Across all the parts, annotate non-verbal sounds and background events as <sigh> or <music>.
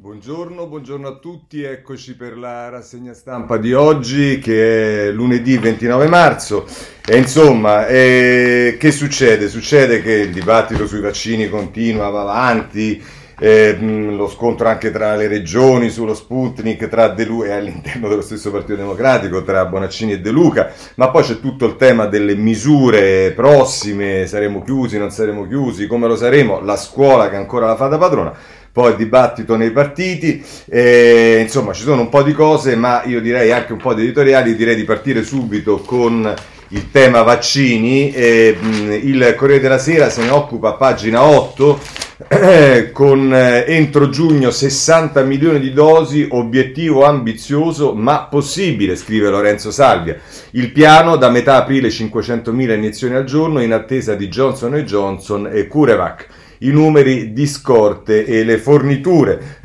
Buongiorno, buongiorno a tutti, eccoci per la rassegna stampa di oggi che è lunedì 29 marzo. E insomma eh, che succede? Succede che il dibattito sui vaccini continua, va avanti, eh, lo scontro anche tra le regioni sullo Sputnik, tra De Luca e all'interno dello stesso Partito Democratico, tra Bonaccini e De Luca, ma poi c'è tutto il tema delle misure prossime, saremo chiusi, non saremo chiusi, come lo saremo, la scuola che ancora la fa da padrona poi il dibattito nei partiti, eh, insomma ci sono un po' di cose, ma io direi anche un po' di editoriali, direi di partire subito con il tema vaccini, eh, il Corriere della Sera se ne occupa a pagina 8 eh, <clears throat> con eh, entro giugno 60 milioni di dosi, obiettivo ambizioso ma possibile, scrive Lorenzo Salvia. Il piano da metà aprile 500.000 iniezioni al giorno in attesa di Johnson Johnson e CureVac i numeri di scorte e le forniture. <coughs>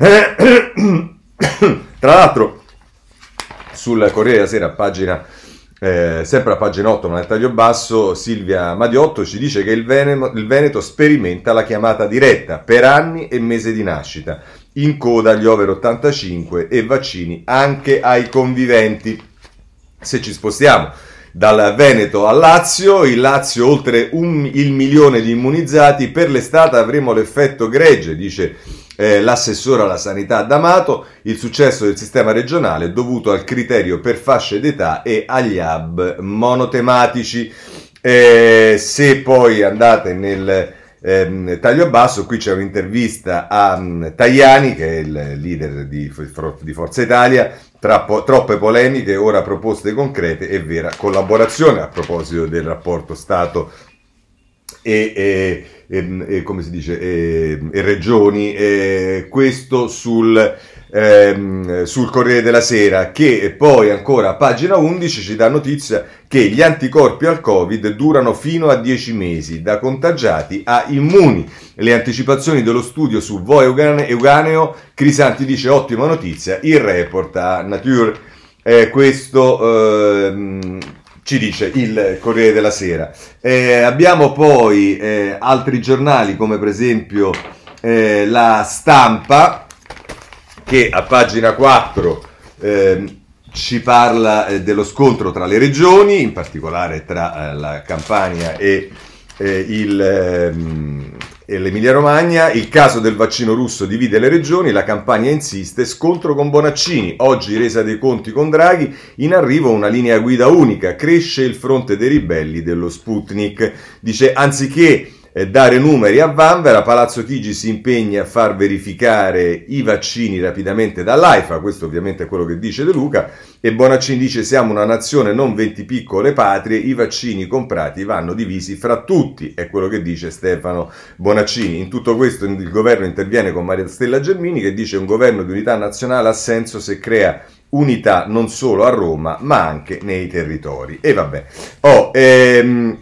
Tra l'altro, sul Corriere della Sera, pagina, eh, sempre a pagina 8, ma nel taglio basso, Silvia Madiotto ci dice che il Veneto, il Veneto sperimenta la chiamata diretta per anni e mese di nascita, in coda agli over 85 e vaccini anche ai conviventi. Se ci spostiamo dal Veneto al Lazio, il Lazio oltre un, il milione di immunizzati, per l'estate avremo l'effetto gregge, dice eh, l'assessore alla sanità D'Amato, il successo del sistema regionale è dovuto al criterio per fasce d'età e agli hub monotematici. Eh, se poi andate nel eh, taglio basso, qui c'è un'intervista a um, Tajani, che è il leader di, di Forza Italia, Trappo, troppe polemiche, ora proposte concrete e vera collaborazione a proposito del rapporto Stato e, e, e, e come si dice, e, regioni, questo sul ehm, sul Corriere della Sera, che poi ancora a pagina 11 ci dà notizia che gli anticorpi al Covid durano fino a 10 mesi, da contagiati a immuni. Le anticipazioni dello studio su Vo Euganeo, Crisanti dice ottima notizia, il report a Nature. Eh, questo ehm, ci dice il Corriere della Sera. Eh, abbiamo poi eh, altri giornali come per esempio eh, la stampa che a pagina 4 eh, ci parla eh, dello scontro tra le regioni, in particolare tra eh, la Campania e, eh, il, ehm, l'Emilia Romagna. Il caso del vaccino russo divide le regioni, la Campania insiste, scontro con Bonaccini, oggi resa dei conti con Draghi, in arrivo una linea guida unica, cresce il fronte dei ribelli dello Sputnik. Dice anziché dare numeri a Vanvera, Palazzo Chigi si impegna a far verificare i vaccini rapidamente dall'AIFA, questo ovviamente è quello che dice De Luca, e Bonaccini dice siamo una nazione non 20 piccole patrie, i vaccini comprati vanno divisi fra tutti, è quello che dice Stefano Bonaccini. In tutto questo il governo interviene con Maria Stella Germini che dice un governo di unità nazionale ha senso se crea unità non solo a Roma ma anche nei territori. E vabbè, oh, ehm,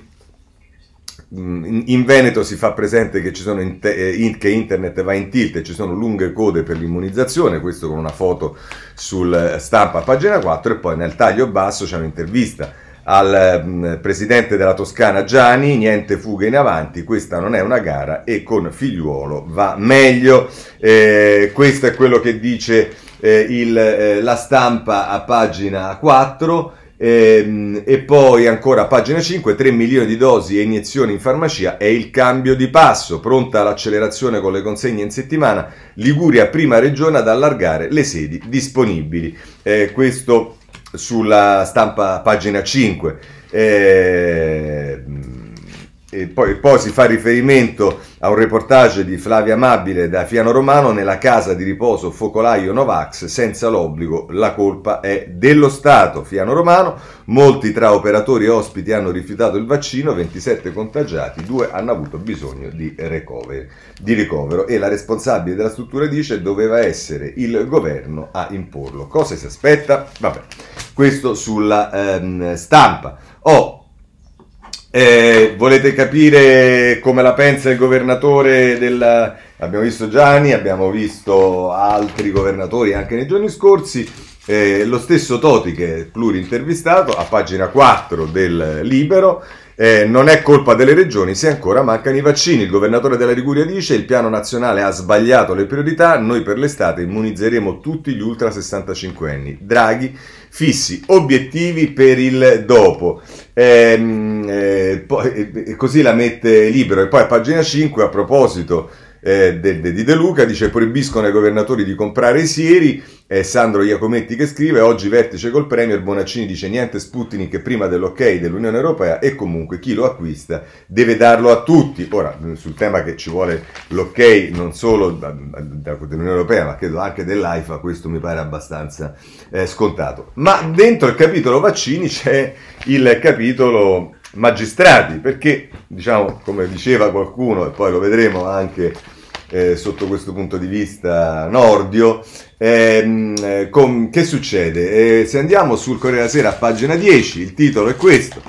in Veneto si fa presente che, in te- eh, in- che, internet va in tilt e ci sono lunghe code per l'immunizzazione, questo con una foto sul stampa a pagina 4 e poi nel taglio basso c'è un'intervista al mh, presidente della Toscana Gianni, niente fuga in avanti, questa non è una gara e con figliuolo va meglio. Eh, questo è quello che dice eh, il, eh, la stampa a pagina 4. E, ehm, e, poi ancora pagina 5, 3 milioni di dosi e iniezioni in farmacia è il cambio di passo, pronta l'accelerazione con le consegne in settimana, Liguria prima regione ad allargare le sedi disponibili. Eh, questo sulla stampa pagina 5. Eh, e poi, poi, si fa riferimento a un reportage di Flavia Amabile da Fiano Romano nella casa di riposo Focolaio Novax senza l'obbligo, la colpa è dello Stato. Fiano Romano, molti tra operatori e ospiti hanno rifiutato il vaccino, 27 contagiati, due hanno avuto bisogno di, recovery, di ricovero e la responsabile della struttura dice doveva essere il governo a imporlo. Cosa si aspetta? Vabbè, questo sulla ehm, stampa. Oh, eh, volete capire come la pensa il governatore del... Abbiamo visto Gianni, abbiamo visto altri governatori anche nei giorni scorsi. Eh, lo stesso Toti che è plurintervistato a pagina 4 del Libero Eh, non è colpa delle regioni se ancora mancano i vaccini. Il governatore della Liguria dice il piano nazionale ha sbagliato le priorità, noi per l'estate immunizzeremo tutti gli ultra 65 anni. Draghi fissi obiettivi per il dopo. Ehm, eh, poi, così la mette libero. E poi a pagina 5 a proposito eh, de, di De Luca, dice proibiscono ai governatori di comprare i sieri, è Sandro Iacometti che scrive, oggi vertice col Premier, Bonaccini dice niente Sputnik prima dell'ok dell'Unione Europea e comunque chi lo acquista deve darlo a tutti. Ora, sul tema che ci vuole l'ok non solo dell'Unione Europea ma credo anche dell'AIFA, questo mi pare abbastanza eh, scontato. Ma dentro il capitolo vaccini c'è il capitolo magistrati, perché diciamo, come diceva qualcuno, e poi lo vedremo anche eh, sotto questo punto di vista Nordio, ehm, eh, con, che succede? Eh, se andiamo sul Corriere della Sera a pagina 10, il titolo è questo.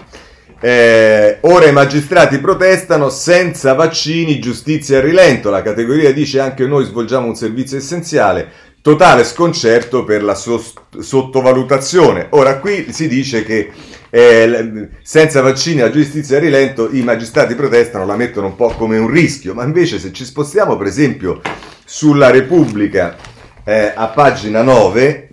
Eh, ora i magistrati protestano senza vaccini, giustizia a rilento. La categoria dice anche noi svolgiamo un servizio essenziale. Totale sconcerto per la sost- sottovalutazione. Ora qui si dice che eh, senza vaccini la giustizia a rilento, i magistrati protestano, la mettono un po' come un rischio, ma invece se ci spostiamo per esempio sulla Repubblica eh, a pagina 9,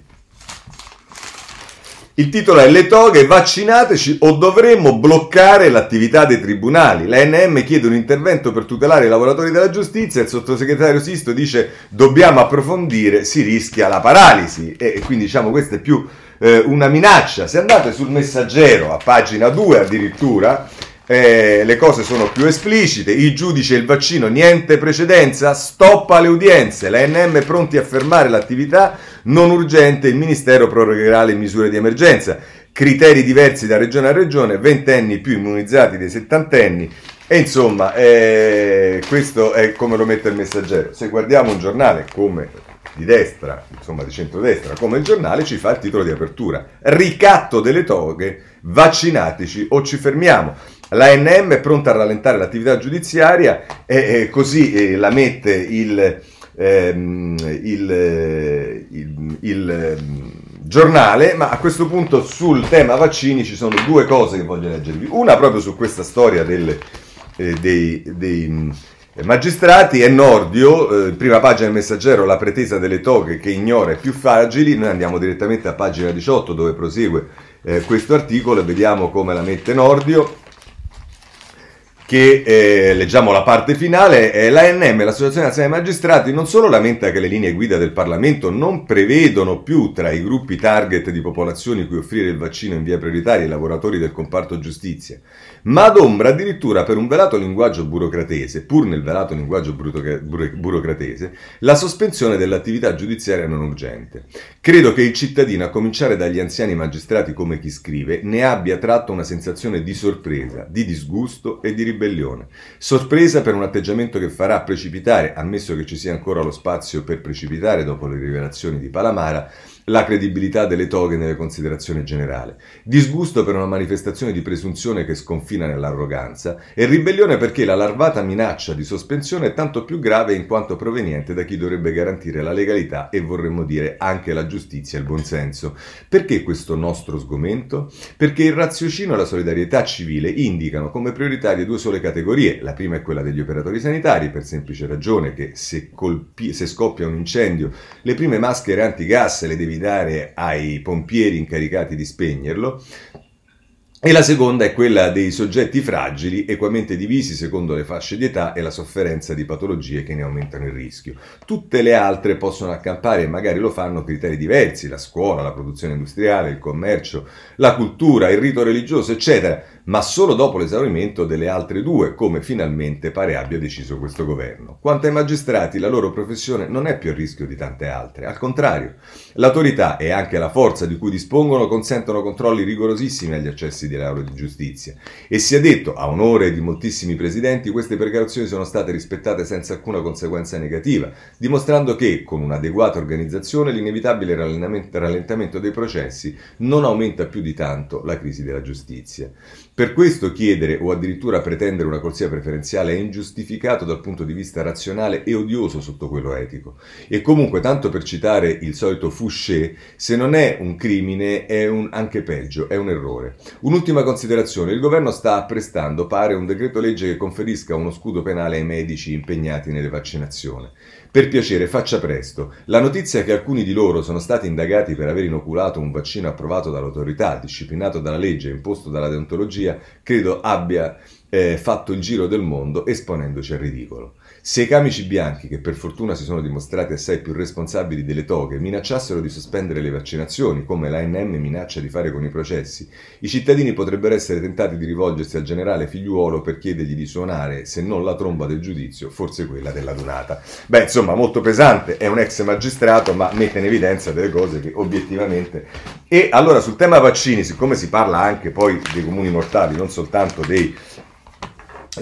il titolo è Le toghe, vaccinateci o dovremmo bloccare l'attività dei tribunali. La NM chiede un intervento per tutelare i lavoratori della giustizia, il sottosegretario Sisto dice dobbiamo approfondire, si rischia la paralisi. E quindi diciamo questo è più eh, una minaccia. Se andate sul messaggero, a pagina 2 addirittura, eh, le cose sono più esplicite, il giudice e il vaccino niente precedenza, stoppa le udienze, la NM pronti a fermare l'attività non urgente, il Ministero prorogherà le misure di emergenza, criteri diversi da regione a regione, ventenni più immunizzati dei settantenni, e insomma, eh, questo è come lo mette il messaggero. Se guardiamo un giornale come di destra, insomma di centrodestra, come il giornale, ci fa il titolo di apertura. Ricatto delle toghe, vaccinatici o ci fermiamo. La NM è pronta a rallentare l'attività giudiziaria e, e così eh, la mette il, ehm, il, il, il ehm, giornale, ma a questo punto sul tema vaccini ci sono due cose che voglio leggervi. Una proprio su questa storia del, eh, dei, dei Magistrati e Nordio, eh, prima pagina del messaggero, la pretesa delle toghe che ignora i più fragili, noi andiamo direttamente a pagina 18 dove prosegue eh, questo articolo e vediamo come la mette Nordio che eh, leggiamo la parte finale, eh, l'ANM, l'Associazione Nazionale dei Magistrati, non solo lamenta che le linee guida del Parlamento non prevedono più tra i gruppi target di popolazioni cui offrire il vaccino in via prioritaria i lavoratori del comparto giustizia, ma adombra addirittura per un velato linguaggio burocratese, pur nel velato linguaggio burocratese, la sospensione dell'attività giudiziaria non urgente. Credo che il cittadino, a cominciare dagli anziani magistrati come chi scrive, ne abbia tratto una sensazione di sorpresa, di disgusto e di ribellione ribellione. Sorpresa per un atteggiamento che farà precipitare, ammesso che ci sia ancora lo spazio per precipitare dopo le rivelazioni di Palamara, la credibilità delle toghe nelle considerazioni generali, disgusto per una manifestazione di presunzione che sconfina nell'arroganza e ribellione perché la larvata minaccia di sospensione è tanto più grave in quanto proveniente da chi dovrebbe garantire la legalità e vorremmo dire anche la giustizia e il buonsenso. Perché questo nostro sgomento? Perché il raziocinio e la solidarietà civile indicano come prioritarie due sole categorie. La prima è quella degli operatori sanitari, per semplice ragione che se, colpi- se scoppia un incendio le prime maschere antigas le devi dare ai pompieri incaricati di spegnerlo. E la seconda è quella dei soggetti fragili, equamente divisi secondo le fasce di età e la sofferenza di patologie che ne aumentano il rischio. Tutte le altre possono accampare e magari lo fanno criteri diversi, la scuola, la produzione industriale, il commercio, la cultura, il rito religioso, eccetera ma solo dopo l'esaurimento delle altre due, come finalmente pare abbia deciso questo governo. Quanto ai magistrati, la loro professione non è più a rischio di tante altre, al contrario, l'autorità e anche la forza di cui dispongono consentono controlli rigorosissimi agli accessi di laurea di giustizia. E sia detto, a onore di moltissimi presidenti, queste precauzioni sono state rispettate senza alcuna conseguenza negativa, dimostrando che, con un'adeguata organizzazione, l'inevitabile rallentamento dei processi non aumenta più di tanto la crisi della giustizia. Per questo chiedere o addirittura pretendere una corsia preferenziale è ingiustificato dal punto di vista razionale e odioso sotto quello etico. E comunque, tanto per citare il solito Fouché, se non è un crimine è un, anche peggio, è un errore. Un'ultima considerazione, il governo sta apprestando, pare, un decreto legge che conferisca uno scudo penale ai medici impegnati nelle vaccinazioni. Per piacere, faccia presto. La notizia che alcuni di loro sono stati indagati per aver inoculato un vaccino approvato dall'autorità, disciplinato dalla legge e imposto dalla deontologia, credo abbia eh, fatto il giro del mondo esponendoci al ridicolo. Se i camici bianchi, che per fortuna si sono dimostrati assai più responsabili delle toghe, minacciassero di sospendere le vaccinazioni, come l'ANM minaccia di fare con i processi, i cittadini potrebbero essere tentati di rivolgersi al generale figliuolo per chiedergli di suonare, se non la tromba del giudizio, forse quella della dunata. Beh, insomma, molto pesante, è un ex magistrato, ma mette in evidenza delle cose che obiettivamente... E allora sul tema vaccini, siccome si parla anche poi dei comuni mortali, non soltanto dei...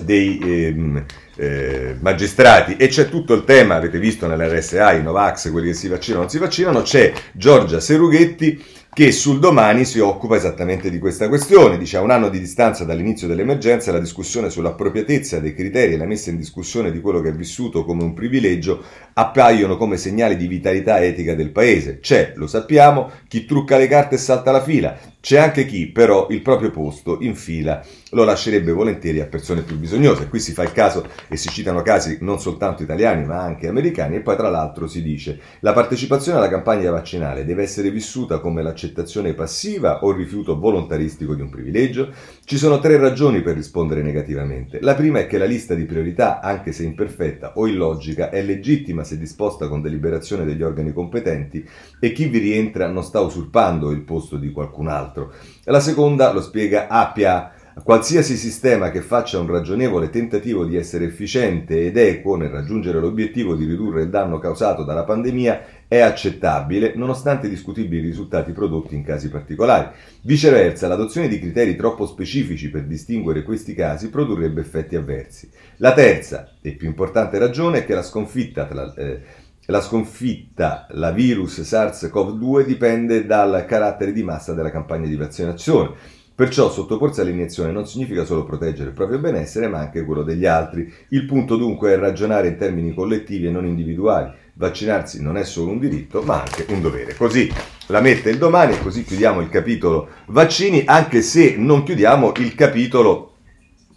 dei ehm, eh, magistrati e c'è tutto il tema, avete visto nell'RSA, i Novax, quelli che si vaccinano o non si vaccinano, c'è Giorgia Serughetti che sul domani si occupa esattamente di questa questione. Dice a un anno di distanza dall'inizio dell'emergenza la discussione sull'appropriatezza dei criteri e la messa in discussione di quello che è vissuto come un privilegio appaiono come segnali di vitalità etica del paese. C'è, lo sappiamo, chi trucca le carte e salta la fila, c'è anche chi però il proprio posto in fila lo lascerebbe volentieri a persone più bisognose. Qui si fa il caso e si citano casi non soltanto italiani ma anche americani e poi tra l'altro si dice la partecipazione alla campagna vaccinale deve essere vissuta come l'accettazione passiva o il rifiuto volontaristico di un privilegio? Ci sono tre ragioni per rispondere negativamente. La prima è che la lista di priorità, anche se imperfetta o illogica, è legittima se disposta con deliberazione degli organi competenti e chi vi rientra non sta usurpando il posto di qualcun altro. La seconda lo spiega Appia. Qualsiasi sistema che faccia un ragionevole tentativo di essere efficiente ed equo nel raggiungere l'obiettivo di ridurre il danno causato dalla pandemia è accettabile, nonostante i discutibili risultati prodotti in casi particolari. Viceversa, l'adozione di criteri troppo specifici per distinguere questi casi produrrebbe effetti avversi. La terza e più importante ragione è che la sconfitta tra, eh, la sconfitta, la virus SARS-CoV-2 dipende dal carattere di massa della campagna di vaccinazione. Perciò sottoporsi all'iniezione non significa solo proteggere il proprio benessere, ma anche quello degli altri. Il punto dunque è ragionare in termini collettivi e non individuali. Vaccinarsi non è solo un diritto, ma anche un dovere. Così la mette il domani e così chiudiamo il capitolo vaccini, anche se non chiudiamo il capitolo,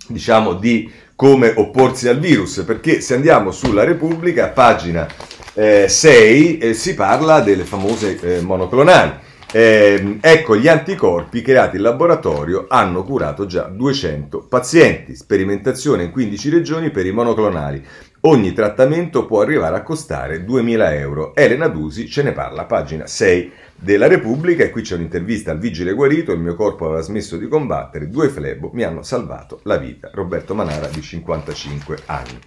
diciamo, di come opporsi al virus, perché se andiamo sulla Repubblica, pagina 6 eh, eh, si parla delle famose eh, monoclonali. Eh, ecco, gli anticorpi creati in laboratorio hanno curato già 200 pazienti. Sperimentazione in 15 regioni per i monoclonali. Ogni trattamento può arrivare a costare 2.000 euro. Elena Dusi ce ne parla, pagina 6 della Repubblica. E qui c'è un'intervista al vigile guarito. Il mio corpo aveva smesso di combattere. Due flebo mi hanno salvato la vita. Roberto Manara, di 55 anni.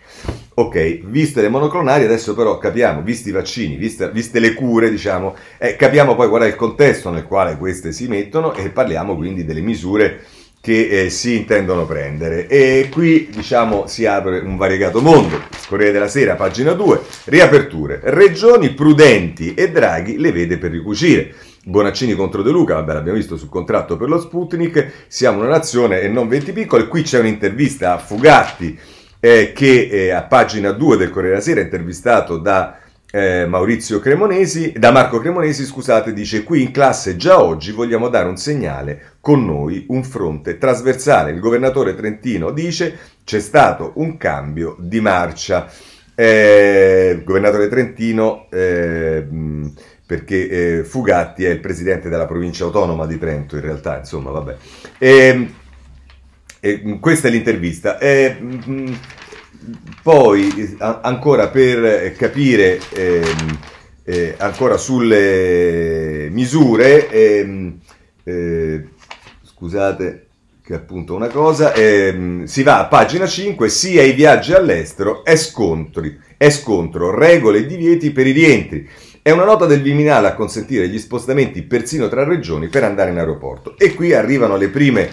Ok, viste le monoclonali, adesso però capiamo, visti i vaccini, viste, viste le cure, diciamo, eh, capiamo poi qual è il contesto nel quale queste si mettono e parliamo quindi delle misure che eh, si intendono prendere. E qui diciamo si apre un variegato mondo. Corriere della Sera, pagina 2, riaperture. Regioni prudenti e Draghi le vede per ricucire. Bonaccini contro De Luca, vabbè l'abbiamo visto sul contratto per lo Sputnik, siamo una nazione e non 20 piccoli, qui c'è un'intervista a Fugatti eh, che eh, a pagina 2 del Corriere della Sera, intervistato da eh, Maurizio Cremonesi, da Marco Cremonesi, scusate, dice qui in classe già oggi vogliamo dare un segnale con noi, un fronte trasversale. Il governatore trentino dice c'è stato un cambio di marcia. Eh, il governatore trentino, eh, perché eh, Fugatti è il presidente della provincia autonoma di Trento, in realtà, insomma, vabbè. E, questa è l'intervista. E, poi ancora per capire ehm, eh, ancora sulle misure, ehm, eh, scusate che appunto una cosa, ehm, si va a pagina 5, sia i viaggi all'estero è, scontri, è scontro, regole e divieti per i rientri. È una nota del Viminale a consentire gli spostamenti persino tra regioni per andare in aeroporto. E qui arrivano le prime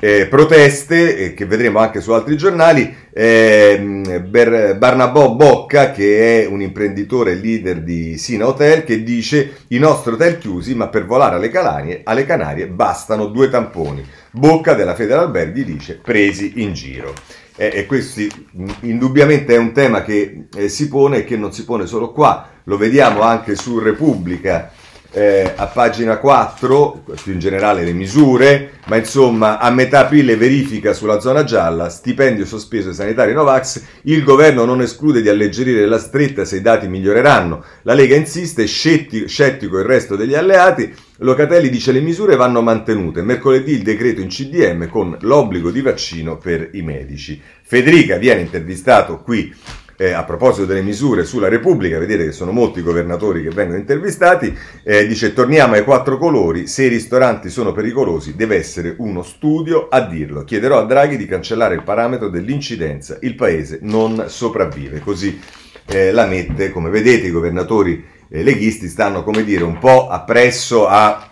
eh, proteste eh, che vedremo anche su altri giornali. Eh, Ber- Barnabò Bocca, che è un imprenditore leader di Sina Hotel, che dice i nostri hotel chiusi, ma per volare alle Canarie, alle Canarie bastano due tamponi. Bocca della Federal Alberghi dice presi in giro. E questo indubbiamente è un tema che eh, si pone e che non si pone solo qua, lo vediamo anche su Repubblica eh, a pagina 4, più in generale le misure, ma insomma a metà aprile verifica sulla zona gialla, stipendio sospeso ai sanitari Novax, il governo non esclude di alleggerire la stretta se i dati miglioreranno, la Lega insiste, scettico, scettico il resto degli alleati, Locatelli dice le misure vanno mantenute, mercoledì il decreto in CDM con l'obbligo di vaccino per i medici. Federica viene intervistato qui eh, a proposito delle misure sulla Repubblica, vedete che sono molti governatori che vengono intervistati, eh, dice torniamo ai quattro colori, se i ristoranti sono pericolosi deve essere uno studio a dirlo, chiederò a Draghi di cancellare il parametro dell'incidenza, il paese non sopravvive, così eh, la mette, come vedete i governatori eh, leghisti stanno come dire un po' appresso a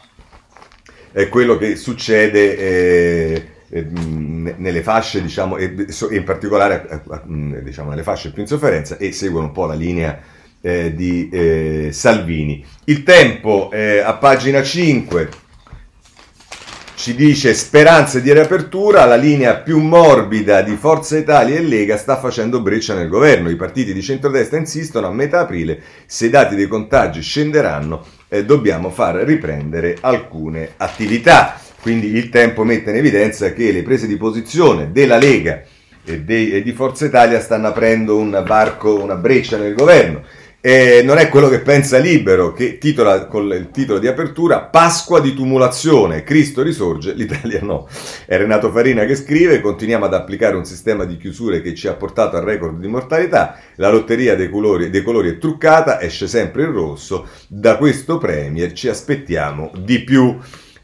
eh, quello che succede eh, nelle fasce, diciamo, e in particolare diciamo, nelle fasce più in sofferenza e seguono un po' la linea eh, di eh, Salvini. Il tempo eh, a pagina 5 ci dice speranze di riapertura, la linea più morbida di Forza Italia e Lega sta facendo breccia nel governo. I partiti di centrodestra insistono a metà aprile, se i dati dei contagi scenderanno, eh, dobbiamo far riprendere alcune attività. Quindi il tempo mette in evidenza che le prese di posizione della Lega e, di Forza Italia stanno aprendo un varco, una breccia nel governo. E non è quello che pensa Libero, che titola con il titolo di apertura Pasqua di tumulazione, Cristo risorge, l'Italia no. È Renato Farina che scrive, continuiamo ad applicare un sistema di chiusure che ci ha portato al record di mortalità, la lotteria dei colori, dei colori è truccata, esce sempre il rosso, da questo Premier ci aspettiamo di più.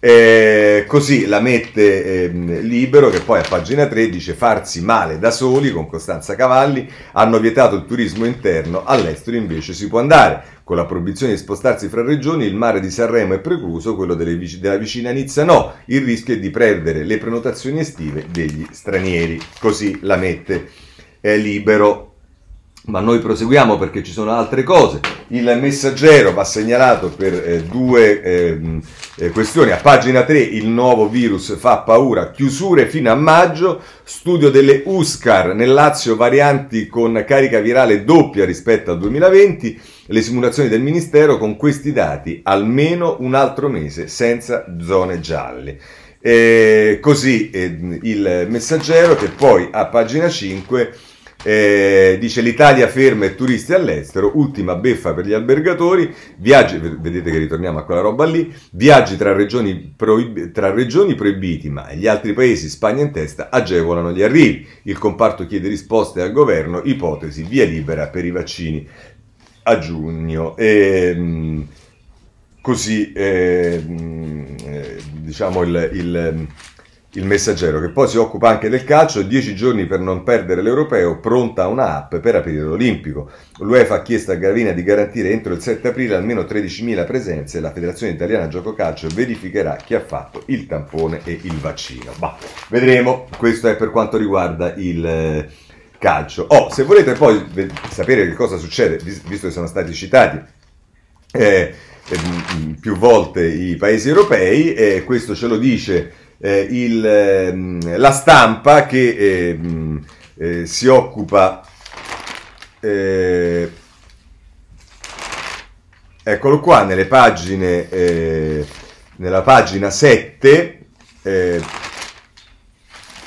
Eh, così la mette eh, libero che poi a pagina 3 dice farsi male da soli con Costanza Cavalli hanno vietato il turismo interno all'estero invece si può andare. Con la proibizione di spostarsi fra regioni il mare di Sanremo è precluso quello vic- della vicina Nizza no. Il rischio è di perdere le prenotazioni estive degli stranieri. Così la mette eh, libero ma noi proseguiamo perché ci sono altre cose. Il messaggero va segnalato per eh, due eh, eh, questioni. A pagina 3 il nuovo virus fa paura, chiusure fino a maggio, studio delle USCAR nel Lazio varianti con carica virale doppia rispetto al 2020, le simulazioni del Ministero con questi dati almeno un altro mese senza zone gialle. Eh, così eh, il messaggero che poi a pagina 5 eh, dice l'Italia ferma i turisti all'estero, ultima beffa per gli albergatori, viaggi, vedete che ritorniamo a quella roba lì, viaggi tra regioni, proib- tra regioni proibiti, ma gli altri paesi, Spagna in testa, agevolano gli arrivi. Il comparto chiede risposte al governo, ipotesi, via libera per i vaccini a giugno. E, ehm, così, eh, diciamo, il, il il messaggero, che poi si occupa anche del calcio, 10 giorni per non perdere l'europeo, pronta una app per aprire l'Olimpico. L'UEFA ha chiesto a Gravina di garantire entro il 7 aprile almeno 13.000 presenze e la Federazione Italiana Gioco Calcio verificherà chi ha fatto il tampone e il vaccino. Bah, vedremo, questo è per quanto riguarda il eh, calcio. Oh, se volete poi sapere che cosa succede, visto che sono stati citati eh, eh, più volte i paesi europei, eh, questo ce lo dice eh, il, ehm, la stampa che ehm, eh, si occupa eh, eccolo qua nelle pagine eh, nella pagina 7 eh,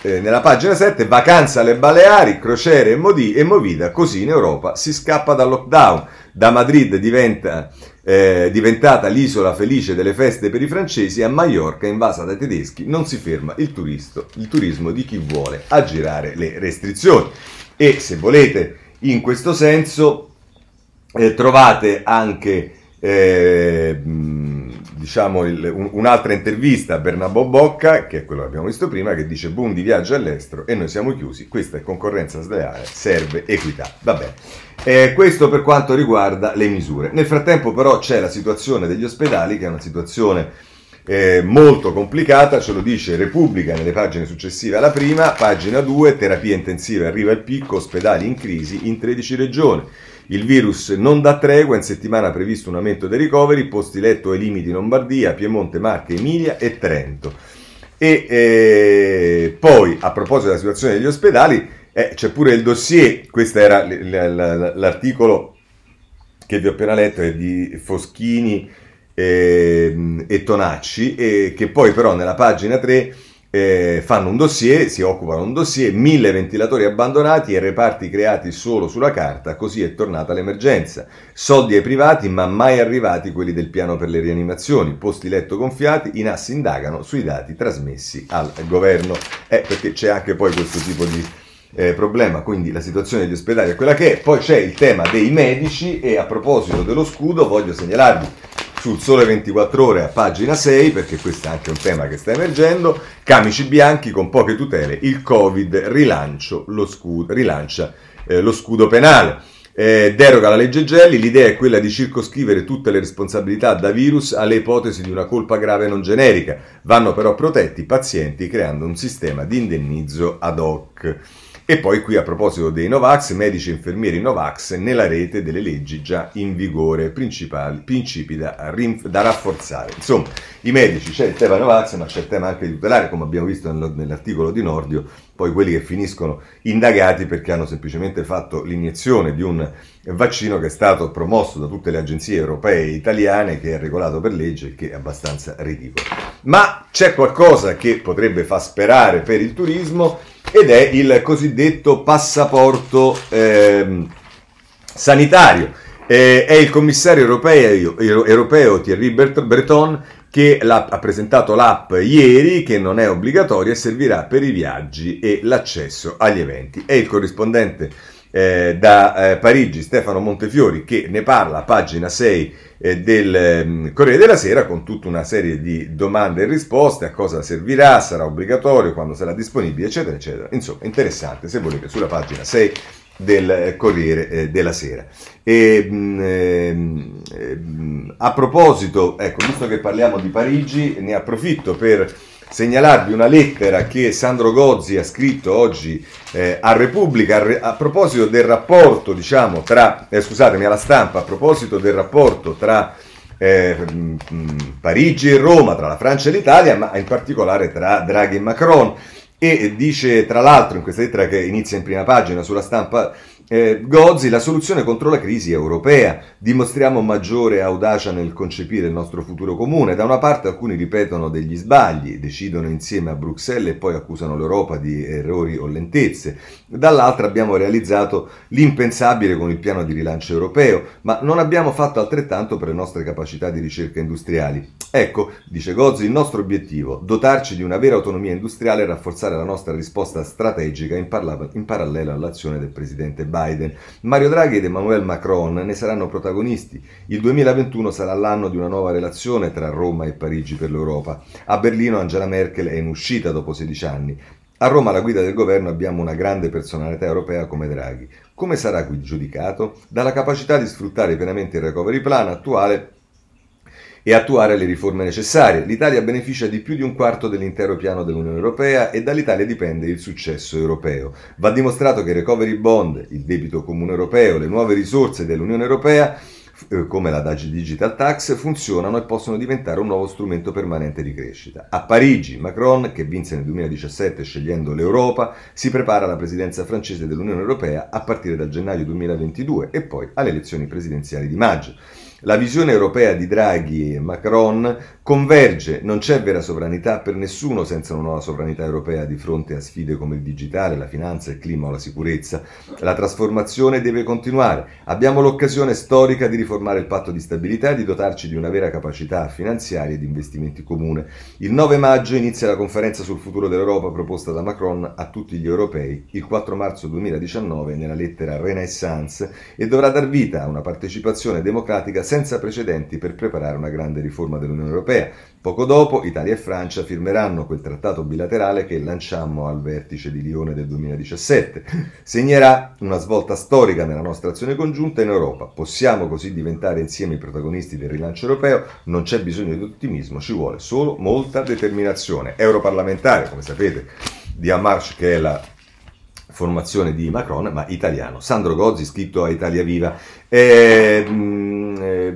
eh, nella pagina 7 vacanza alle Baleari, crociere e movida, così in Europa si scappa dal lockdown. Da Madrid diventa, eh, diventata l'isola felice delle feste per i francesi, a Mallorca, invasa dai tedeschi, non si ferma il, turisto, il turismo di chi vuole aggirare le restrizioni. E se volete, in questo senso, eh, trovate anche... Eh, diciamo, il, un, un'altra intervista a Bernabò Bocca, che è quello che abbiamo visto prima, che dice Bundi viaggia all'estero e noi siamo chiusi, questa è concorrenza sleale, serve equità. Va bene. Eh, questo per quanto riguarda le misure. Nel frattempo però c'è la situazione degli ospedali, che è una situazione eh, molto complicata, ce lo dice Repubblica nelle pagine successive alla prima, pagina 2, terapia intensiva arriva il picco, ospedali in crisi in 13 regioni. Il virus non dà tregua, in settimana previsto un aumento dei ricoveri, posti letto ai limiti Lombardia, Piemonte, Marche, Emilia e Trento. E eh, poi, a proposito della situazione degli ospedali, eh, c'è pure il dossier, questo era l'articolo che vi ho appena letto, è di Foschini eh, e Tonacci, che poi però nella pagina 3 eh, fanno un dossier, si occupano un dossier, mille ventilatori abbandonati e reparti creati solo sulla carta, così è tornata l'emergenza. Soldi ai privati, ma mai arrivati quelli del piano per le rianimazioni. Posti letto gonfiati, i NAS indagano sui dati trasmessi al governo. Eh, perché c'è anche poi questo tipo di eh, problema, quindi la situazione degli ospedali è quella che è. Poi c'è il tema dei medici e a proposito dello scudo voglio segnalarvi sul Sole 24 Ore a pagina 6, perché questo è anche un tema che sta emergendo, camici bianchi con poche tutele, il Covid lo scudo, rilancia eh, lo scudo penale. Eh, deroga la legge Gelli, l'idea è quella di circoscrivere tutte le responsabilità da virus alle ipotesi di una colpa grave non generica. Vanno però protetti i pazienti creando un sistema di indennizzo ad hoc. E poi qui a proposito dei Novax, medici e infermieri Novax nella rete delle leggi già in vigore, principi da, da, rafforzare. Insomma, i medici, c'è il tema Novax, ma c'è il tema anche di tutelare, come abbiamo visto nell'articolo di Nordio, poi quelli che finiscono indagati perché hanno semplicemente fatto l'iniezione di un vaccino che è stato promosso da tutte le agenzie europee e italiane, che è regolato per legge, che è abbastanza ridicolo. Ma c'è qualcosa che potrebbe far sperare per il turismo ed è il cosiddetto passaporto eh, sanitario. Eh, è il commissario europeo, europeo Thierry Breton che ha presentato l'app ieri, che non è obbligatoria e servirà per i viaggi e l'accesso agli eventi. È il corrispondente eh, da eh, Parigi, Stefano Montefiori, che ne parla pagina 6 eh, del eh, Corriere della Sera con tutta una serie di domande e risposte, a cosa servirà, sarà obbligatorio, quando sarà disponibile, eccetera, eccetera. Insomma, interessante, se volete, sulla pagina 6 del eh, Corriere eh, della Sera. E, mh, ehm, ehm, a proposito, ecco, visto che parliamo di Parigi, ne approfitto per segnalarvi una lettera che Sandro Gozzi ha scritto oggi eh, a Repubblica a, a, proposito del rapporto, diciamo, tra, eh, scusatemi, alla stampa, a proposito del rapporto tra eh, mh, Parigi e Roma, tra la Francia e l'Italia, ma in particolare tra Draghi e Macron. E dice, tra l'altro, in questa lettera che inizia in prima pagina sulla stampa eh, Gozzi, la soluzione contro la crisi europea. Dimostriamo maggiore audacia nel concepire il nostro futuro comune. Da una parte alcuni ripetono degli sbagli, decidono insieme a Bruxelles e poi accusano l'Europa di errori o lentezze. Dall'altra abbiamo realizzato l'impensabile con il piano di rilancio europeo, ma non abbiamo fatto altrettanto per le nostre capacità di ricerca industriali. Ecco, dice Gozzi, il nostro obiettivo, dotarci di una vera autonomia industriale e rafforzare la nostra risposta strategica in, parla- in parallelo all'azione del Presidente Biden. Mario Draghi ed Emmanuel Macron ne saranno protagonisti. Il 2021 sarà l'anno di una nuova relazione tra Roma e Parigi per l'Europa. A Berlino Angela Merkel è in uscita dopo 16 anni. A Roma alla guida del governo abbiamo una grande personalità europea come Draghi. Come sarà qui giudicato? Dalla capacità di sfruttare pienamente il recovery plan attuale e attuare le riforme necessarie. L'Italia beneficia di più di un quarto dell'intero piano dell'Unione Europea e dall'Italia dipende il successo europeo. Va dimostrato che il recovery bond, il debito comune europeo, le nuove risorse dell'Unione Europea eh, come la Digital Tax funzionano e possono diventare un nuovo strumento permanente di crescita. A Parigi, Macron, che vinse nel 2017 scegliendo l'Europa, si prepara alla presidenza francese dell'Unione Europea a partire da gennaio 2022 e poi alle elezioni presidenziali di maggio. La visione europea di Draghi e Macron converge, non c'è vera sovranità per nessuno senza una nuova sovranità europea di fronte a sfide come il digitale, la finanza, il clima o la sicurezza. La trasformazione deve continuare. Abbiamo l'occasione storica di riformare il patto di stabilità e di dotarci di una vera capacità finanziaria e di investimenti comune. Il 9 maggio inizia la conferenza sul futuro dell'Europa proposta da Macron a tutti gli europei il 4 marzo 2019 nella lettera Renaissance e dovrà dar vita a una partecipazione democratica senza precedenti per preparare una grande riforma dell'Unione Europea. Poco dopo Italia e Francia firmeranno quel trattato bilaterale che lanciammo al vertice di Lione del 2017. Segnerà una svolta storica nella nostra azione congiunta in Europa. Possiamo così diventare insieme i protagonisti del rilancio europeo. Non c'è bisogno di ottimismo, ci vuole solo molta determinazione. Europarlamentare, come sapete, di Amarche che è la formazione di Macron, ma italiano. Sandro Gozzi, scritto a Italia Viva. Eh,